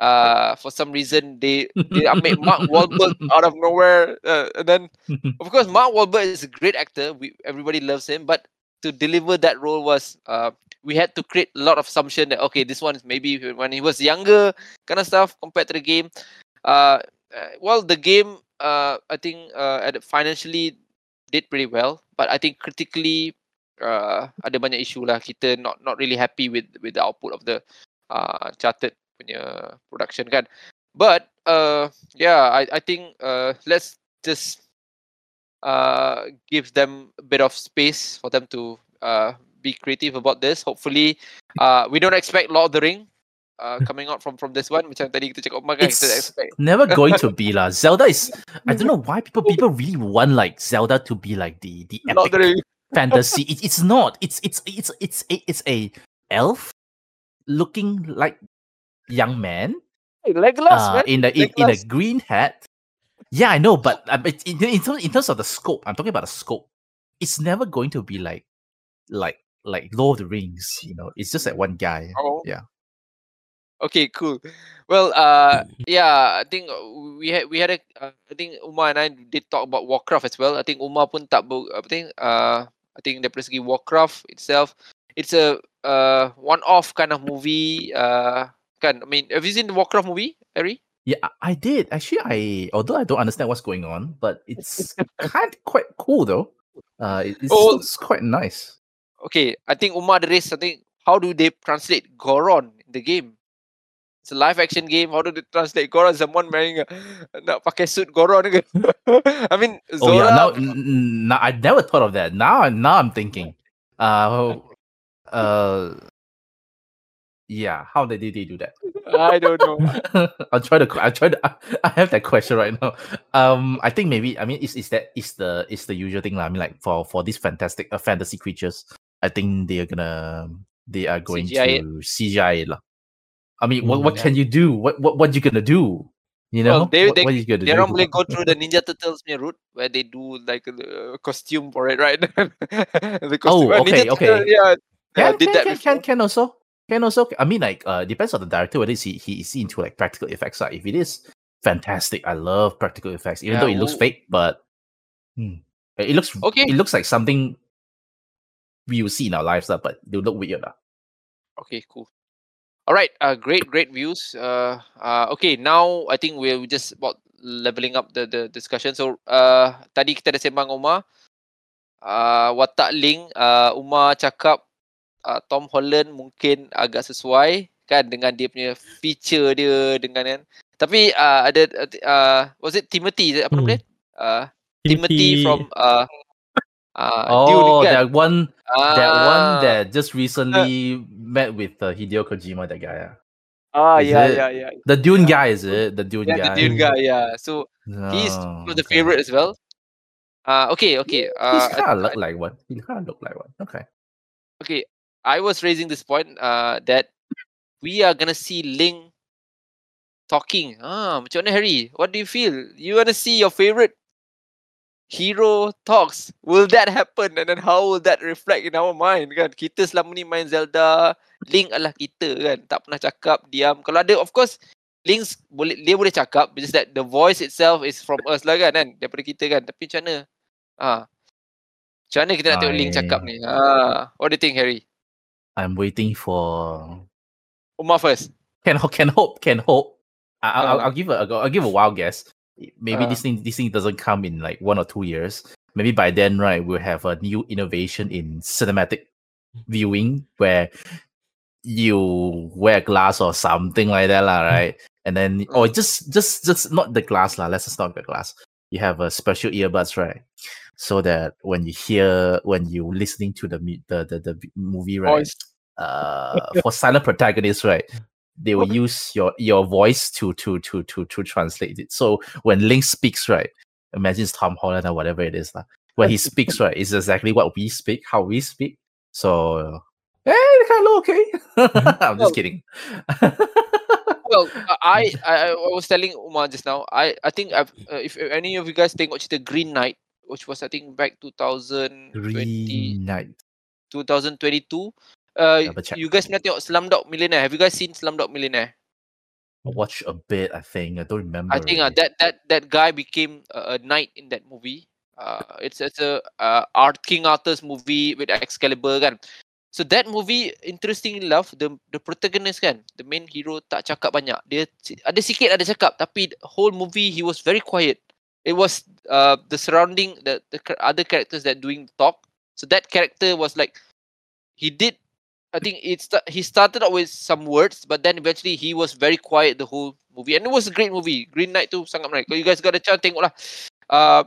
Uh, for some reason they they made Mark Wahlberg out of nowhere, uh, and then of course Mark Wahlberg is a great actor. We everybody loves him, but to deliver that role was uh, we had to create a lot of assumption that okay, this one is maybe when he was younger, kind of stuff compared to the game. Uh, uh, well, the game uh, I think uh, at financially did pretty well, but I think critically uh, ada banyak issue lah. Kita not not really happy with with the output of the uh, Uncharted punya production kan. But uh, yeah, I I think uh, let's just uh, give them a bit of space for them to uh, be creative about this. Hopefully, uh, we don't expect Lord of the Ring uh, coming out from from this one. Macam tadi kita cakap, oh my god, It's expect. never going to be lah. Zelda is I don't know why people people really want like Zelda to be like the the of the epic fantasy. It, it's not. It's it's it's it's a, it's a elf looking like young man Hey, Legolas, uh, man. in the in, in a green hat. Yeah, I know, but uh, in, in terms in terms of the scope, I'm talking about the scope. It's never going to be like like like Lord of the Rings. You know, it's just like one guy. Oh. Yeah. Okay, cool. Well, uh, yeah, I think uh, we had we had a, uh, I think Umar and I did talk about Warcraft as well. I think Umar pun tak ber, apa think, uh, I think dari segi Warcraft itself, it's a uh one-off kind of movie. Uh, kan, I mean, have you seen the Warcraft movie, Harry? Yeah, I did. Actually, I although I don't understand what's going on, but it's kind of quite cool though. Uh, it, it's, Oh. it's quite nice. Okay, I think Umar the race. I think how do they translate Goron in the game? It's a live action game. How do they translate Goron? Someone wearing a nak pakai suit Goron? I mean, Oh yeah, now, n- n- I never thought of that. Now, now I'm thinking. Uh, uh, yeah. How did they do that? I don't know. I'll try to. I'll try to. I have that question right now. Um, I think maybe. I mean, is is that is the is the usual thing lah. I mean, like for for these fantastic uh, fantasy creatures, I think they are gonna they are going CGI it. to CGI it lah. I mean, what Mm, what yeah. can you do? What what what you gonna do? You know, Well, they- what, they- what you gonna Dia do? orang boleh go through the Ninja Turtles punya route where they do like a costume for it, right? the costume. Oh, uh, Ninja okay, okay. Turtle, yeah, yeah, Can, did can, that can, can, can also can also I mean like uh depends on the director whether he he is into like practical effects. Like if it is fantastic, I love practical effects, even Yeah, though it looks fake, but hmm, it looks Okay. It looks like something we will see in our lives, but they look weird. lah. Okay, cool. All right, uh, great, great views. Uh, uh, okay, now I think we're just about leveling up the the discussion. So, uh, tadi kita ada sembang Umar. Uh, watak Link, uh, Umar cakap uh, Tom Holland mungkin agak sesuai kan dengan dia punya feature dia dengan kan. Tapi uh, ada uh, was it Timothy? Apa nama Hmm. dia? Uh, Timothy from uh, uh, Dune Oh, kan? that one, that one that just recently met with uh, Hideo Kojima, that guy. Yeah. Ah, Is yeah, it- yeah, yeah. The Dune guy, is it? The Dune Yeah, guy. the Dune guy, yeah. So he's Oh, one of the okay. favorite as well. Uh, okay, okay. He's Uh, I- kind of look like one. He kind of look like one. Okay. okay. I was raising this point uh, that we are gonna see Ling talking. Ah, macam mana Harry? What do you feel? You wanna see your favorite hero talks? Will that happen? And then how will that reflect in our mind? Kan kita selama ni main Zelda, Link adalah kita kan. Tak pernah cakap, diam. Kalau ada, of course, Link boleh dia boleh cakap, just that the voice itself is from us lah kan, kan? daripada kita kan. Tapi macam mana? Ah. Macam mana kita nak tengok Link cakap ni? Ah, what do you think, Harry? I'm waiting for Umar first. can can hope can hope. I, I- I'll, Uh. I'll give a I'll give a wild guess. Maybe Uh. this thing this thing doesn't come in like one or two years. Maybe by then, right, we'll have a new innovation in cinematic viewing where you wear glass or something like that, lah, right? And then or just just just not the glass, lah. Let's just not the glass. You have a special earbuds, right? So that when you hear when you listening to the the the, the movie, right? Voice. uh for silent protagonists right they will use your your voice to to to to to translate it so when link speaks right imagine it's tom holland or whatever it is lah. when he speaks right it's exactly what we speak how we speak so hey kind of okay i'm just kidding well, I, I I was telling Umar just now. I I think I've, uh, if any of you guys think watch the Green Knight, which was I think back 2020, Green Knight. 2022. Uh, you guys pernah tengok Slumdog Millionaire? Have you guys seen Slumdog Millionaire? I watched a bit. I think I don't remember. I think uh, that that that guy became a, a knight in that movie. Uh, it's it's a uh, Art King Arthur's movie with Excalibur kan. So that movie interestingly enough the the protagonist kan, the main hero tak cakap banyak. Dia ada sikit ada cakap tapi whole movie he was very quiet. It was uh, the surrounding the the other characters that doing talk. So that character was like he did I think it sta- he started out with some words, but then eventually he was very quiet the whole movie, and it was a great movie. Green Knight tu sangat menarik. You guys got a chance tengoklah. Uh,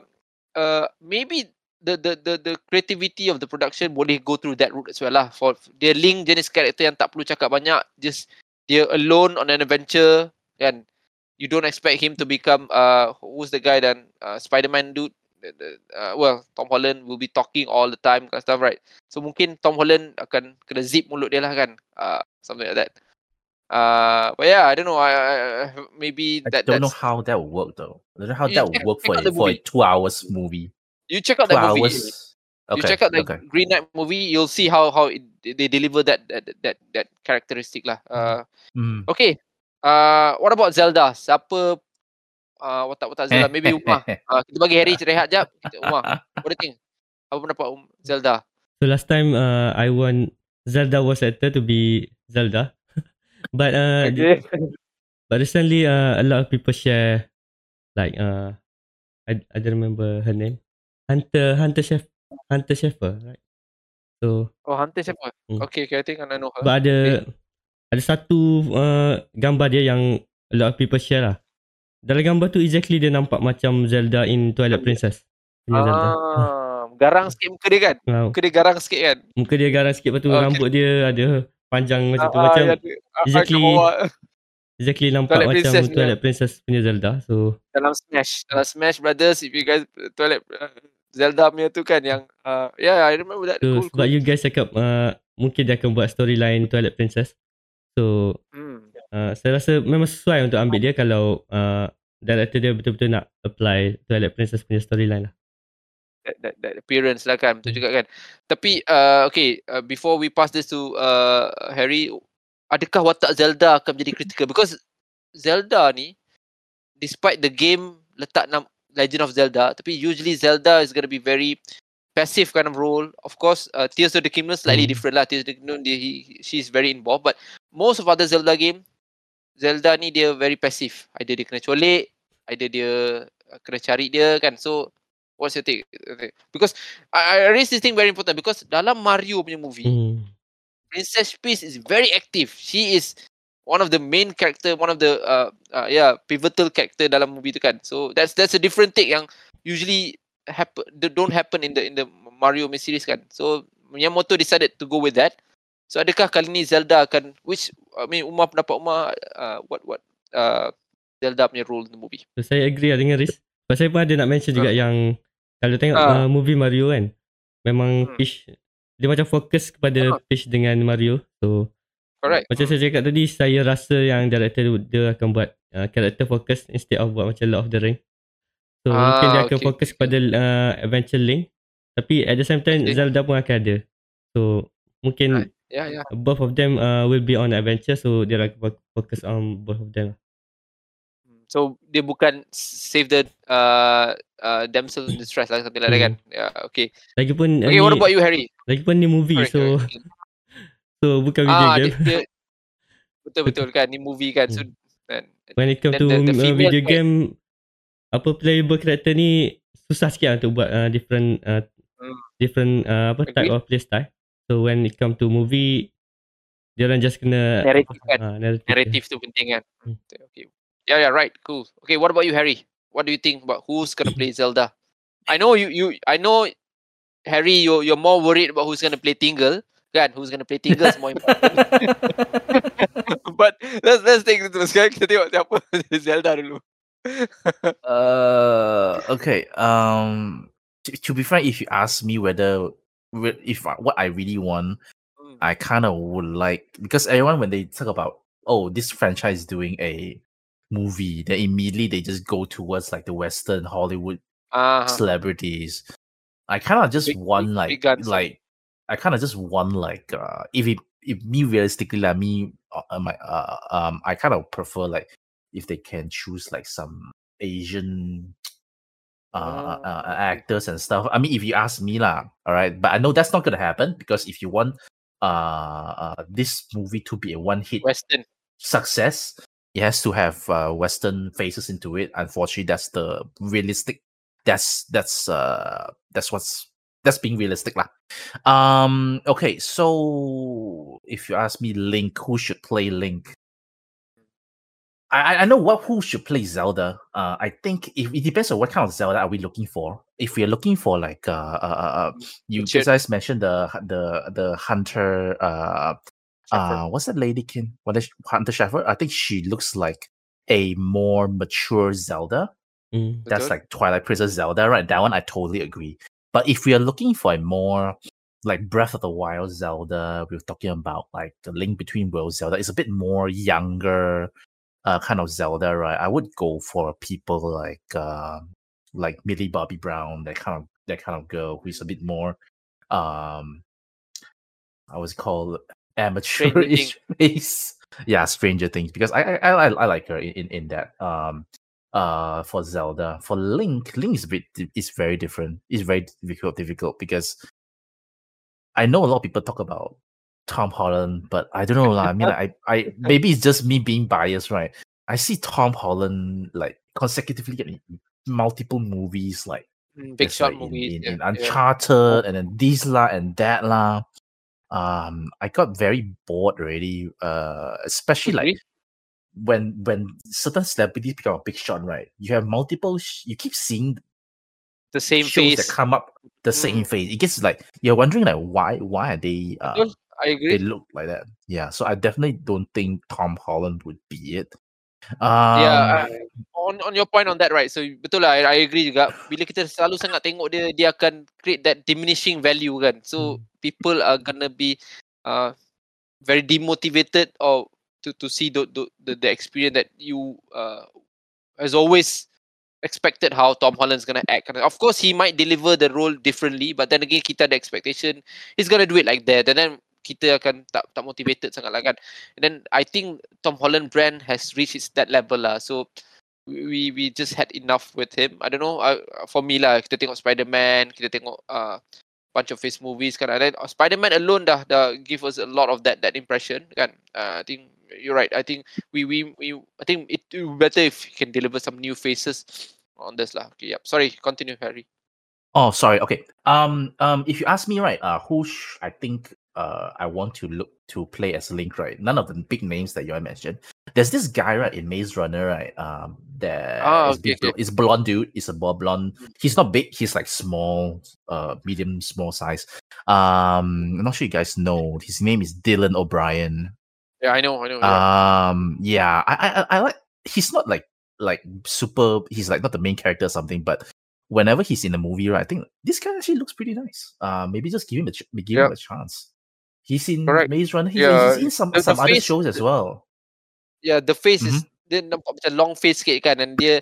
uh, maybe the, the the the creativity of the production boleh go through that route as well lah. For dia link jenis karakter yang tak perlu cakap banyak, just dia alone on an adventure, kan? You don't expect him to become uh who's the guy then uh, Spider-Man dude. Uh, well, Tom Holland will be talking all the time kind of stuff, right? So mungkin Tom Holland akan kena zip mulut dia lah kan. Uh, something like that. Uh, but yeah, I don't know. I, I maybe I that don't know how that would work though. I don't know how You that would work for a, for a two hours movie. you check out Two that movie. hours. You check out the okay. Green Knight movie. You'll see how how it, they deliver that that that that characteristic lah. Uh, Mm. okay. Uh, what about Zelda? Siapa uh, watak-watak Zelda? Maybe Umar. Uh, kita bagi Harry rehat jap. Kita Umar. What do you think? Apa pendapat um, Zelda? So last time uh, I want Zelda was actor to be Zelda. but uh but recently uh, a lot of people share like uh I I don't remember her name. Hunter Hunter Chef Hunter Sheffer, right? So Oh, Hunter siapa? Hmm. Okay, okay. I think I know her. but ada ada satu uh, gambar dia yang a lot of people share lah. Dalam gambar tu exactly dia nampak macam Zelda in Twilight Princess. Punya Zelda. Ah, garang sikit muka dia kan? Wow. Muka dia garang sikit kan? Muka dia garang sikit lepas tu Okay. rambut dia ada panjang macam tu Ah, macam ah, dia- ah, exactly- exactly nampak Twilight macam Princess punya. Twilight Princess punya Zelda. So dalam Smash dalam Smash Brothers if you guys Twilight uh, Zelda punya tu kan yang uh, yeah I remember that So cool, sebab cool. you guys cakap uh, mungkin dia akan buat storyline Twilight Princess. So Hmm. uh, saya rasa memang sesuai untuk ambil dia kalau uh, director dia betul-betul nak apply Twilight Princess punya storyline lah. that, that, that appearance lah kan Hmm. betul juga kan tapi uh, okay uh, before we pass this to uh, Harry adakah watak Zelda akan menjadi critical because Zelda ni despite the game letak nam Legend of Zelda tapi usually Zelda is going to be very passive kind of role of course uh, Tears of the Kingdom slightly Hmm. different lah Tears of the Kingdom dia, he, she's very involved but most of other Zelda game Zelda ni dia very passive either dia kena colik either dia uh, kena cari dia kan so what's your take because I, I raise this thing very important because dalam Mario punya movie Hmm. Princess Peach is very active. She is one of the main character, one of the uh, uh yeah pivotal character dalam movie tu kan. So that's that's a different take yang usually happen don't happen in the in the Mario series kan. So Miyamoto decided to go with that. So adakah kali ni Zelda akan which I mean Umar pendapat Umar uh, what what uh Zelda punya role in the movie. So saya agree lah dengan Riz. Sebab saya pun ada nak mention juga yang kalau tengok Ah. uh, movie Mario kan memang Hmm. Peach dia macam fokus kepada Ah. Peach dengan Mario. So Correct. Macam saya cakap tadi, saya rasa yang director dia akan buat uh, character focus instead of buat macam Lord of the Ring. So Ah, mungkin dia akan okay, fokus kepada uh, Adventure Link. Tapi at the same time, Okay. Zelda pun akan ada. So mungkin Yeah, yeah. both of them uh, will be on adventure. So dia akan fo- fokus on both of them. So dia bukan save the uh, uh, damsel in distress lah something like that kan. Yeah, okay. Lagipun Okay, ni, what about you Harry? lagipun ni movie. Sorry, so sorry. so bukan video Ah, game. dia, dia, betul betul kan ni movie kan. So Hmm. dan When it come then to the- the uh, video character- game, apa playable character ni susah sikit lah untuk buat uh, different uh, Hmm. different uh, apa type Agreed. of playstyle. So when it come to movie, dia orang just kena Narrative kan. uh, narrative. narrative tu penting kan. Hmm. Okay. Yeah, yeah, right. Cool. Okay, what about you Harry? What do you think about who's gonna play Zelda? I know you you I know Harry you you're more worried about who's gonna play Tingle. Kan, who's gonna play Tingle is more important. But let's let's take it to sekarang kita tengok siapa Zelda dulu. Uh, okay. Um, to, to be frank, if you ask me whether whe- if I, what I really want, Hmm. I kind of would like because everyone when they talk about oh, this franchise is doing a movie, then immediately they just go towards like the Western Hollywood Ah, celebrities. I kind of just Big- want big- like big guns. like I kind of just want like uh if it if me realistically like me uh, uh, my uh um I kind of prefer like if they can choose like some Asian uh, uh, uh, Ah. actors and stuff. I mean, if you ask me lah, all right. But I know that's not gonna happen because if you want uh, uh this movie to be a one hit Western. success, it has to have uh, Western faces into it. Unfortunately, that's the realistic. That's that's uh that's what's that's being realistic lah. Um. Okay. So if you ask me, Link, who should play Link? I I- I know what who should play Zelda. Uh, I think if it depends on what kind of Zelda are we looking for. If we are looking for like uh uh, uh, uh you Richard. guys mentioned the the the hunter uh Shepard. uh what's that lady kin what is hunter Shepard? I think she looks like a more mature Zelda. Mm. That's Betul? like Twilight Princess Zelda, right? That one I totally agree. But if we are looking for a more like Breath of the Wild Zelda, we're talking about like the Link Between Worlds Zelda. It's a bit more younger, uh, kind of Zelda, right? I would go for people like uh, like Millie Bobby Brown, that kind of that kind of girl who's a bit more um, I was called amateurish face. Yeah, Stranger Things because I I, I, I like her in, in in that um uh for Zelda for Link Link is a bit is very different. It's very difficult difficult because I know a lot of people talk about Tom Holland, but I don't know lah. I mean, I I maybe it's just me being biased, right? I see Tom Holland like consecutively getting multiple movies, like Mm, Big shot like, movies. in, yeah, in yeah. Uncharted, and then this la and that la. Um, I got very bored already. Uh, especially like when when certain celebrities become a big shot, right? You have multiple. Sh- you keep seeing the same shows face. that come up the same Mm. face. It gets like you're wondering like why why are they uh, I they agree. look like that? Yeah, so I definitely don't think Tom Holland would be it. Um, yeah, on on your point on that right. So betul lah, I, I agree juga. Bila kita selalu sangat tengok dia, dia akan create that diminishing value kan. So Hmm. people are gonna be uh very demotivated or to to see the the the, the experience that you uh has always expected how Tom Holland's gonna act. Of course, he might deliver the role differently, but then again, kita the expectation he's gonna do it like that, and then kita akan tak tak motivated sangat lah kan. And then I think Tom Holland brand has reached its that level lah. So we we just had enough with him. I don't know. Uh, for me lah, kita tengok Spider-Man, kita tengok uh, bunch of his movies kan. And then uh, Spider-Man alone dah dah give us a lot of that that impression kan. Uh, I think you're right. I think we we we I think it better if he can deliver some new faces on this lah. Okay, yep. Sorry, continue, Harry. Oh, sorry. Okay. Um. Um. If you ask me, right, uh, who sh- I think uh I want to look to play as Link, right? None of the big names that you mentioned. There's this guy, right, in Maze Runner, right? Um. That Ah, is okay, blo- is blonde dude. Is a bl- blonde. He's not big. He's like small, uh, medium, small size. Um. I'm not sure you guys know. His name is Dylan O'Brien. Yeah, I know, I know. yeah. Um, yeah, I, I, I- I like. He's not like like super. He's like not the main character or something, but whenever he's in a movie, right, I think this guy actually looks pretty nice. Uh, maybe just give him a ch- give Yeah. him a chance. He's in Correct. Maze Runner. He's, Yeah, he's in some the- the some other face- shows as well. yeah, the face is Mm-hmm. dia nampak macam long face sikit kan and dia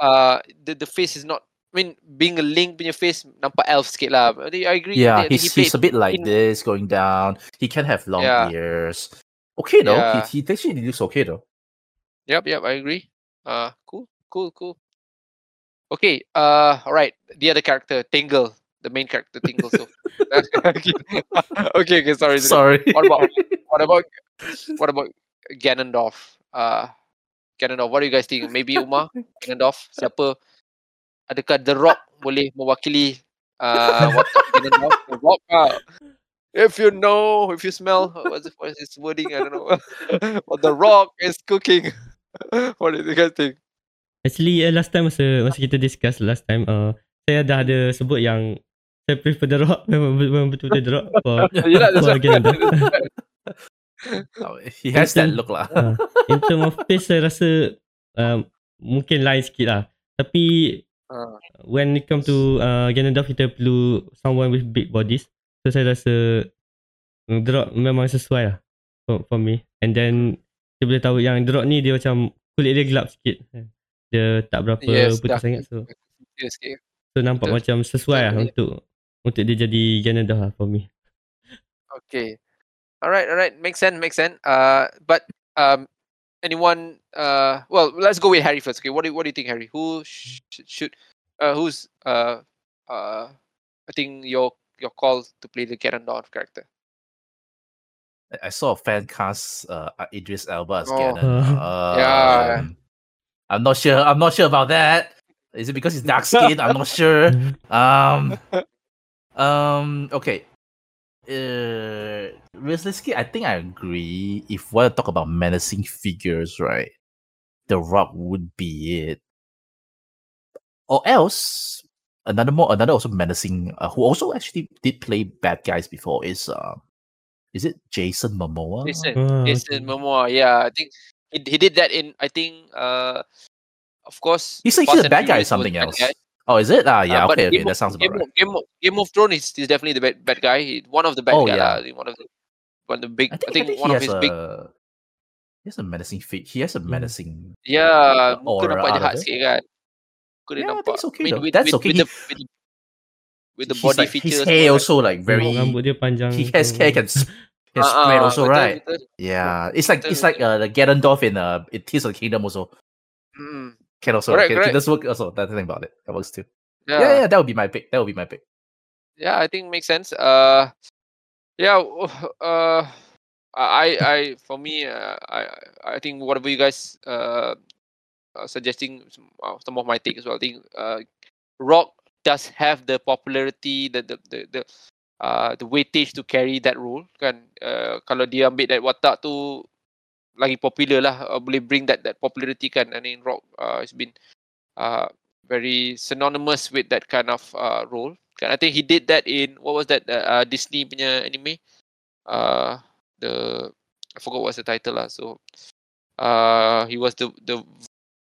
uh the the face is not I mean being a link punya face nampak elf sikit lah. I agree. Yeah, he's he he's a bit like in- this going down. He can have long Yeah. ears. Okay though, Yeah. he, he actually looks okay though. Yep, yep, I agree. Uh cool, cool, cool. Okay, uh all right. The other character, Tingle, the main character Tingle. So okay, okay, sorry. sorry. Sorry. What about what about what about Ganondorf? Uh Ganondorf, what do you guys think? Maybe Umar, Ganondorf, siapa? Adakah The Rock boleh mewakili uh watak Ganondorf? The Rock ah. If you know, if you smell, what's, the, what's his wording? I don't know. what The Rock is cooking. what do you guys think? Actually uh, last time masa masa kita discuss last time uh, saya dah ada sebut yang saya prefer The Rock memang, memang betul-betul The Rock for, Yelah, that's for. Oh, he has that look lah. uh, in term of face saya rasa uh, mungkin lain sikit lah. Tapi Ah. when it come to uh, Ganondorf kita perlu someone with big bodies. So saya rasa uh, The Rock memang sesuai lah for, for me. And then kita boleh tahu yang The Rock ni dia macam kulit dia gelap sikit. Dia tak berapa Yes, putih sangat so Yes, okay. so nampak Betul. macam sesuai lah Betul. untuk untuk dia jadi Ganondorf lah for me. Okay. All right, all right. Makes sense, makes sense. Uh, but um, anyone? Uh, well, let's go with Harry first. Okay, what do what do you think, Harry? Who sh- sh- should? Uh, who's? Uh, uh, I think your your call to play the Ganondorf character. I- I saw a fan cast uh, uh, Idris Elba as Oh. Ganon. Yeah. Um, I'm not sure. I'm not sure about that. Is it because he's dark skinned? I'm not sure. Um, um, okay. Uh, realistically, I think I agree. If we want to talk about menacing figures, right, The Rock would be it. Or else, another more, another also menacing, uh, who also actually did play bad guys before is uh, is it Jason Momoa? Jason, Ah, Jason. Momoa. Yeah, I think he, he did that in. I think. Uh, of course. He's like he's a bad guy, Furious was something bad else. guy. Oh, is it? Ah, yeah. Uh, okay, okay, Game that sounds about Game right. of, Game of, Game of Thrones is, is definitely the bad, bad guy. He, one of the bad Oh, guy yeah. lah. One of the one of the big. I think, I think, I think one of his a big. he has a menacing fit. He has a menacing. Yeah, uh, muka aura nampak out jahat of it. sikit kan. Muka dia Yeah, I nampak. think it's okay I mean, with, That's with, okay. With He- the, with, the, with the body like, features. his hair kan. also like very. rambut dia panjang. He has hair can s- can Ah, spread ah, also, betul, right? betul. Yeah, it's like it's like uh, the Ganondorf in uh, in Tears of the Kingdom also. Mm, Can also Correct, can, correct. can work also. That's the thing about it. That works too. yeah. Yeah, yeah, that would be my pick. That would be my pick. Yeah, I think makes sense. Uh, yeah. Uh, I, I, for me, uh, I, I think whatever you guys uh, are suggesting, some, uh, some of my take as well. I think uh, Rock does have the popularity, the the the, the uh, the weightage to carry that role kan. Uh, kalau dia ambil that watak tu lagi popular lah, uh, boleh bring that that popularity kan. I mean, Rock uh, has been uh, very synonymous with that kind of uh, role. Kan, I think he did that in what was that uh, uh, Disney punya anime? Uh, the I forgot what's the title lah. So, uh, he was the the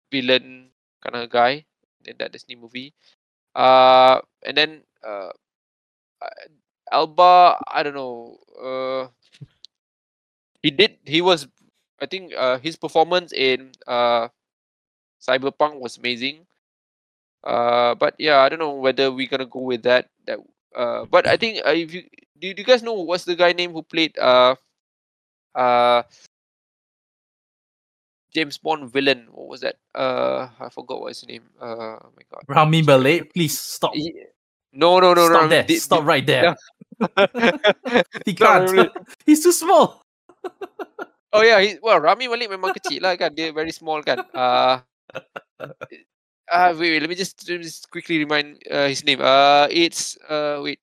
villain kind of guy in that Disney movie. Uh, and then uh, uh, Alba, I don't know. Uh, he did. He was. I think uh, his performance in uh, Cyberpunk was amazing. Uh, but yeah, I don't know whether we're gonna go with that. That. Uh, but I think uh, if you do, do you guys know what's the guy name who played uh, uh, James Bond villain? What was that? Uh, I forgot what his name. Uh, oh my god. Rami Malek, please stop. Ye- No, no, no, stop no. there. Stop right there. he can't. really. He's too small. Oh yeah, he, well Rami Malik memang kecil lah kan. Dia very small kan. Uh, uh wait, wait, let me just, let me just quickly remind uh, his name. Uh, it's uh wait.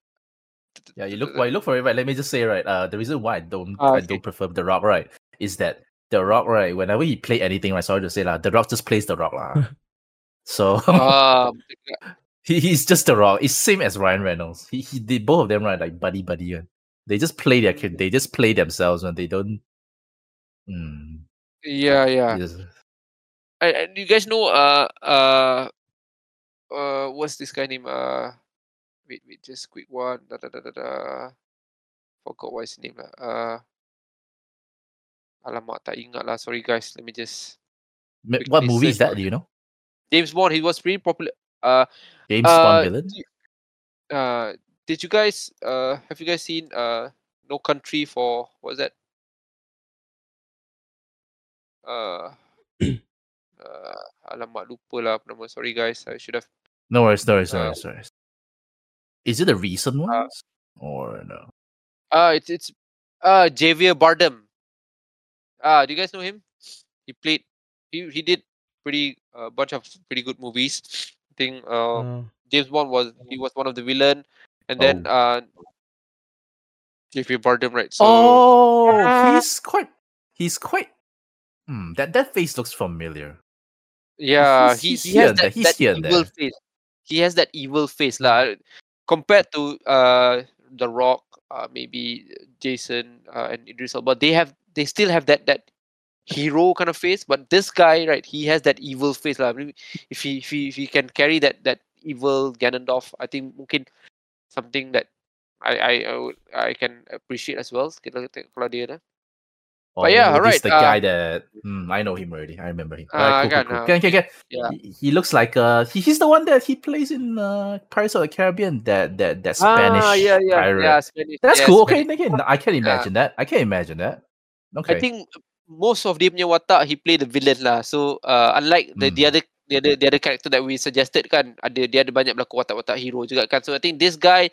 Yeah, you look. While you look for it, right? Let me just say, right. Uh, the reason why I don't, Ah, I okay. don't prefer the Rock, right, is that the Rock, right. Whenever he play anything, right. Sorry to say, lah, the Rock just plays the Rock, lah. so he, he's just the Rock. It's same as Ryan Reynolds. He, he did both of them, right? Like buddy, buddy. one. They just play their kid. They just play themselves when they don't. Mm, yeah, yeah. just- I, I, you guys know uh uh uh what's this guy name? Uh, wait, wait, just quick one. Da, da, da, da, da. Forgot what his name lah. Uh, alamak tak ingat lah. Sorry guys. Let me just. What movie is that? Do you know? James Bond. He was pretty popular. Uh, James Uh, Bond villain. uh, did you guys uh have you guys seen uh No Country for what was that? Uh, uh alamak lupa lah apa nama. Sorry guys, I should have. No worries, no worries, no uh, worries, no worries. Is it a recent one uh, or no? Uh it's it's uh Javier Bardem. Ah, do you guys know him? He played. He he did pretty a bunch of pretty good movies. I think uh Ah, James Bond was he was one of the villain, and then Oh. uh Javier Bardem right. So oh, Ah. he's quite. He's quite. Hmm, that that face looks familiar. Yeah, He's- he, he's he here has that, that evil there. face. He has that evil face lah. Compared to uh The Rock, uh maybe Jason uh, and Idris Elba, they have they still have that that hero kind of face. But this guy, right, he has that evil face lah. Maybe If he if he if he can carry that that evil Ganondorf, I think mungkin something that I I I, would, I can appreciate as well. Kita kalau dia dah. Oh, yeah, this alright, the uh, guy that hmm, I know him already. I remember him. Ah, Alright, cool, cool, cool. ah. Can, can, can. Yeah. He, he looks like uh he, he's the one that he plays in uh Pirates of the Caribbean. That that that Spanish ah, yeah, yeah, pirate. yeah, Spanish. That's yeah, cool. Spanish. Okay, okay. I can Yeah. imagine that. I can't imagine that. Okay. I think most of dia punya watak he play the villain lah. So uh, unlike the the Hmm. other the other the other character that we suggested kan, ada dia ada banyak berlaku watak-watak hero juga kan. So I think this guy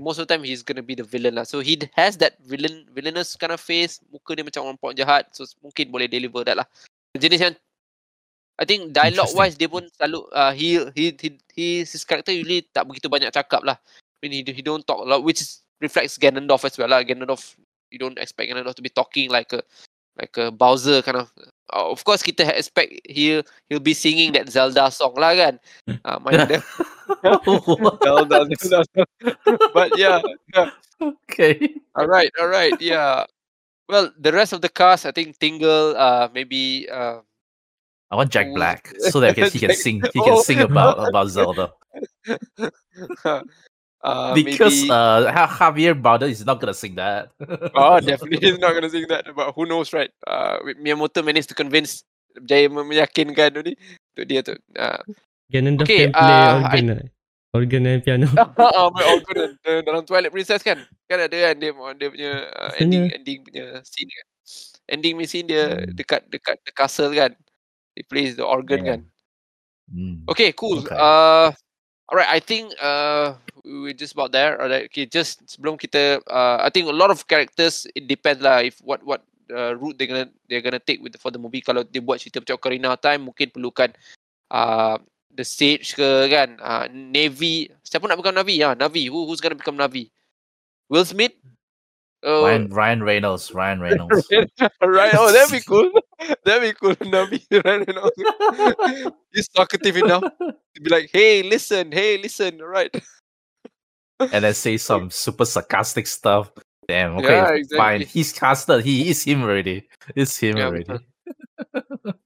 most of the time he's gonna be the villain lah. So he has that villain villainous kind of face, muka dia macam orang pok jahat. So mungkin boleh deliver that lah. Jenis yang I think dialogue wise dia pun selalu uh, he, he he he his character usually tak begitu banyak cakap lah. I mean he, he don't talk a lot which is, reflects Ganondorf as well lah. Ganondorf you don't expect Ganondorf to be talking like a like a Bowser kind of. Uh, of course kita expect he'll he'll be singing that Zelda song lah kan. Uh, main the Zelda, Zelda. But yeah, yeah. okay. All right, all right, yeah. Well, the rest of the cast, I think Tingle, uh, maybe uh, I want Jack Black so that he can Jack- sing. He can Oh. sing about about Zelda uh, because maybe, uh Ja- Javier Bardem is not gonna sing that. oh, definitely he's not gonna sing that. But who knows, right? Uh, Miyamoto managed to convince Jaya meyakinkan tu ni untuk dia tu. Uh, Okay, play uh, organ lah. Organ dan piano. ah, main organ dalam Twilight Princess kan? Kan ada kan dia dia punya uh, ending ending punya scene kan. Ending punya scene dia Hmm. dekat dekat the castle kan. He plays the organ Yeah. kan. Mm. Okay, cool. Okay. Uh, alright, I think uh we're just about there. Alright, okay, just sebelum kita uh, I think a lot of characters it depends lah if what what uh, route they're gonna they're gonna take with for the movie. Kalau dia buat cerita macam Ocarina of Time, mungkin perlukan uh, the Sage ke kan, uh, Navy. Siapa nak become Navi? Ya, Navi. Who who's gonna become Navi? Will Smith? Oh, Ryan Ryan Reynolds. Ryan Reynolds. right. Oh, that'd be cool. that'd be cool. Right? You know, he's talkative enough to be like, "Hey, listen. Hey, listen. Right." and then say some super sarcastic stuff. Damn. Okay. Yeah, Fine. He's casted. He is him already. It's him Yeah, already.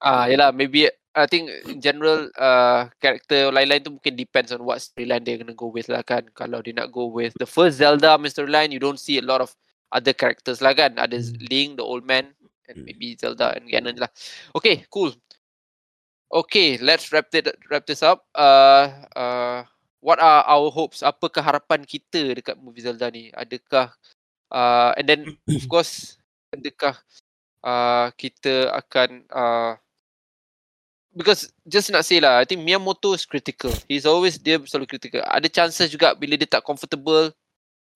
Ah, yalah. Maybe I think in general, uh, character lain-lain tu mungkin depends on what storyline they're gonna go with lah kan. Kalau dia nak go with the first Zelda main storyline, you don't see a lot of other characters lah kan. Ada Hmm. Link, the old man, and maybe Zelda and Ganon lah. Okay, cool. Okay, let's wrap it wrap this up. Uh, uh, what are our hopes? Apakah harapan kita dekat movie Zelda ni? Adakah uh, and then of course adakah uh, kita akan uh, because just nak say lah, I think Miyamoto is critical. He's always dia selalu critical. Ada chances juga bila dia tak comfortable,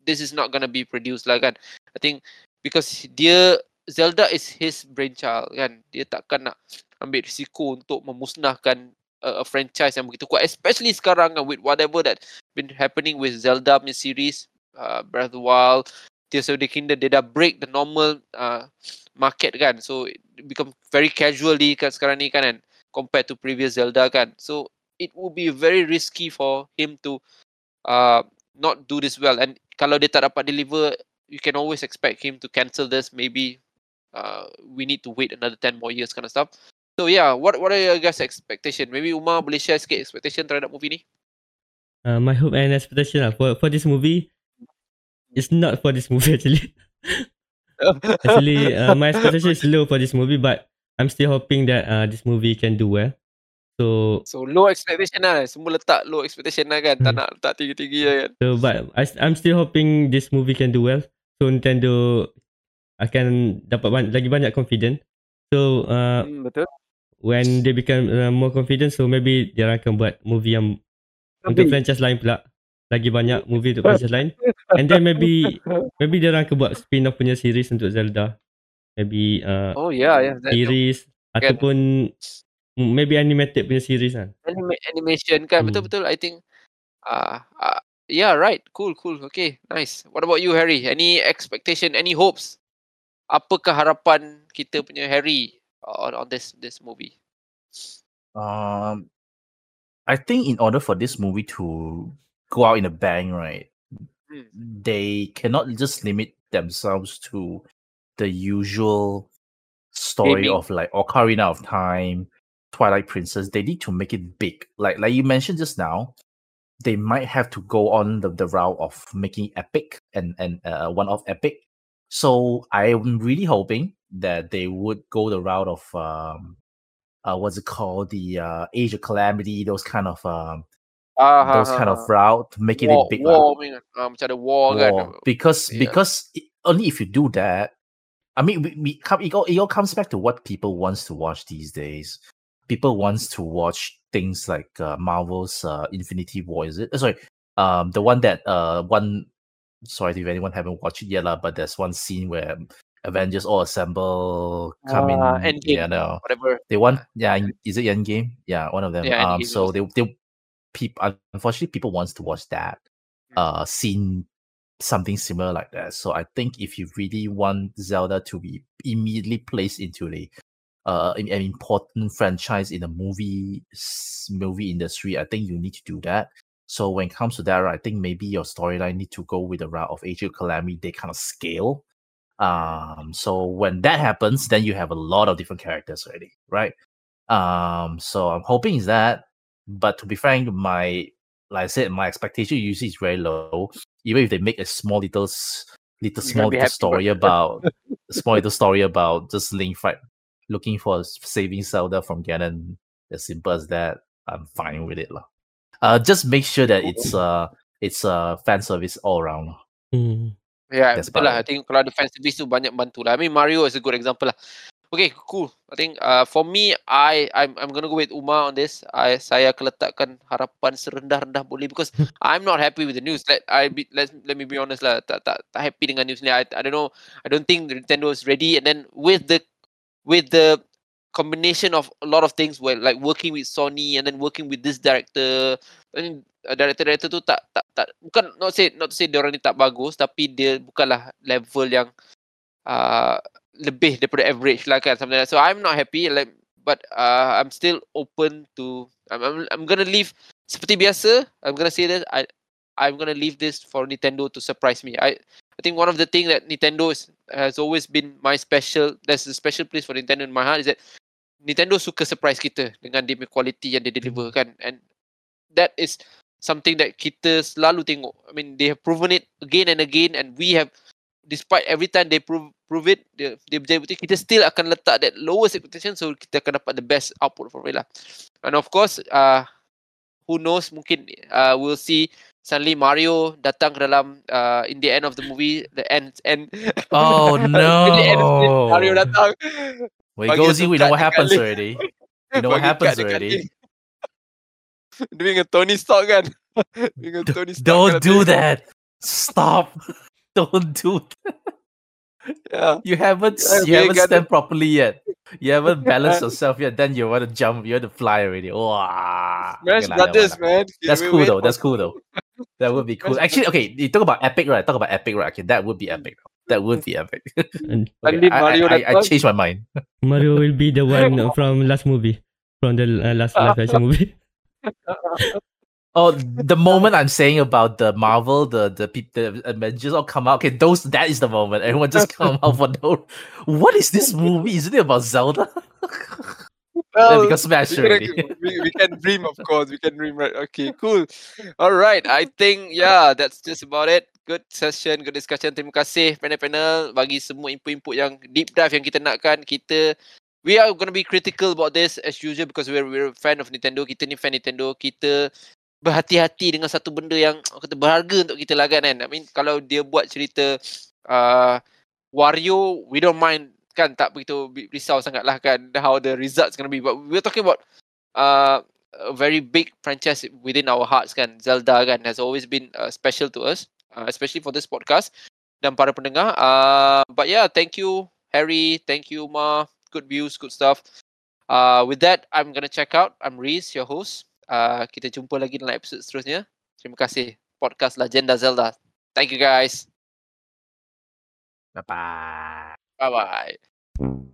this is not gonna be produced lah kan. I think because dia Zelda is his brainchild kan. Dia takkan nak ambil risiko untuk memusnahkan a, a franchise yang begitu kuat. Especially sekarang kan with whatever that been happening with Zelda punya series, uh, Breath of the Wild, Tears of the Kingdom, dia dah break the normal uh, market kan. So it become very casually kan sekarang ni kan, kan compared to previous Zelda kan. So it will be very risky for him to uh, not do this well. And kalau dia tak dapat deliver, you can always expect him to cancel this. Maybe uh, we need to wait another 10 more years kind of stuff. So yeah, what what are your guys' expectation? Maybe Umar boleh share sikit expectation terhadap movie ni? Uh, my hope and expectation lah for for this movie. It's not for this movie actually. actually, uh, my expectation is low for this movie, but I'm still hoping that uh, this movie can do well. So So low expectation lah. Semua letak low expectation lah kan. Tak Hmm. nak letak tinggi-tinggi lah kan. So, but I, I'm still hoping this movie can do well. So, Nintendo akan dapat ban- lagi banyak confident. So, uh, Hmm, betul. when they become uh, more confident, so maybe dia akan buat movie yang untuk franchise lain pula. Lagi banyak movie untuk franchise lain. And then maybe maybe dia akan buat spin-off punya series untuk Zelda. Maybe uh, Oh yeah, yeah. That, series ataupun mm, maybe animated punya series kan. anima- animation kan. Hmm. Betul-betul. I think. Uh, uh, yeah, right. Cool, cool. Okay, nice. What about you, Harry? Any expectation? Any hopes? Apakah harapan kita punya Harry on on this this movie? Um, I think in order for this movie to go out in a bang, right, Hmm. they cannot just limit themselves to the usual story Gaming. of like Ocarina of Time, Twilight Princess. They need to make it big. Like like you mentioned just now, they might have to go on the, the route of making epic and and uh, one off epic. So I'm really hoping that they would go the route of um, uh, what's it called, the uh, Age of Calamity, those kind of um, Ah, those kind of route, making war, it big. war, punya, ah, macam ada war, kan. war. because Yeah. because i- only if you do that i mean we, we come it all, it all comes back to what people wants to watch these days people wants to watch things like uh, marvel's uh, infinity war is it Uh, sorry um the one that uh one sorry if anyone haven't watched it yet lah, but there's one scene where avengers all assemble come Ah, in Endgame. yeah no Whatever. they want yeah is it Endgame? yeah one of them Yeah, um so they they people unfortunately people wants to watch that uh scene something similar like that so i think if you really want zelda to be immediately placed into the uh an an important franchise in the movie movie industry i think you need to do that. So when it comes to that i think maybe your storyline need to go with the route of age of calamity they kind of scale. Um so when that happens then you have a lot of different characters already right? Um so i'm hoping is that but to be frank my like i said my expectation usually is very low. Even if they make a small little little You're small little story about a small little story about just link fight looking for s- saving zelda from ganon as simple as that i'm fine with it lah. uh just make sure that it's uh it's uh fan service all around lah. Hmm. Yeah, That's betul lah. I think kalau ada fan service tu banyak bantu lah. I mean Mario is a good example lah. Okay, cool. I think uh, for me, I I'm I'm gonna go with Umar on this. I saya akan letakkan harapan serendah-rendah boleh because I'm not happy with the news. Let I be let let me be honest lah. Tak tak tak happy dengan news ni. I I don't know. I don't think Nintendo is ready. And then with the with the combination of a lot of things where like working with Sony and then working with this director mean, uh, director-director tu tak tak tak bukan not say not to say dia orang ni tak bagus tapi dia bukanlah level yang uh, lebih daripada average lah kan that. So I'm not happy like but uh, I'm still open to I'm, I'm I'm gonna leave seperti biasa I'm gonna say that I I'm gonna leave this for Nintendo to surprise me. I I think one of the thing that Nintendo is, has always been my special there's a special place for Nintendo in my heart is that Nintendo suka surprise kita dengan dia punya quality yang dia deliver kan and that is something that kita selalu tengok. I mean they have proven it again and again and we have despite every time they prove prove it dia dia berjaya bukti kita still akan letak that lowest expectation so kita akan dapat the best output from it lah. And of course uh, who knows mungkin uh, we'll see suddenly Mario datang ke dalam uh, in the end of the movie the end end Oh in the end no! Mario datang When it Bagi goes in, we know what happens link. already. you know what happens already. doing a Tony Stark kan dengan Tony Stark Don't do that. Stop. Don't do that. yeah. You haven't Yeah, you haven't stand properly yet. You haven't balanced yourself yet. Then you want to jump. You want to fly already. Wow. Smash Okay Brothers man That's cool though. That's cool though. That would be cool. Actually, okay. You talk about epic, right? Talk about epic, right? Okay, that would be epic. That would be epic. And Okay, I, Mario I, I, I changed my mind. Mario will be the one from last movie. From the uh, last live action movie. Oh, the moment I'm saying about the Marvel, the the peop- the Avengers all come out. Okay, those that is the moment. Everyone just come out for no. What is this movie? Isn't it about Zelda? Yeah, Well, because Smash we, can, already. we, we can dream of course. We can dream right? Okay cool. All right I think yeah that's just about it. Good session good discussion. Terima kasih panel-panel bagi semua input-input yang deep dive yang kita nakkan. Kita we are going to be critical about this as usual because we're we're a fan of Nintendo. Kita ni fan Nintendo. Kita berhati-hati dengan satu benda yang kata berharga untuk kita lah kan kan? I mean kalau dia buat cerita uh, Wario we don't mind kan tak begitu risau sangat lah kan how the results gonna be. But we're talking about uh, a very big franchise within our hearts kan. Zelda kan has always been uh, special to us uh, especially for this podcast dan para pendengar. Uh, but yeah thank you Harry. Thank you Ma. Good views good stuff. Uh, with that I'm gonna check out. I'm Reese your host. Uh, kita jumpa lagi dalam episod seterusnya. Terima kasih. Podcast Legenda Zelda. Thank you guys. Bye bye. bye bye Thank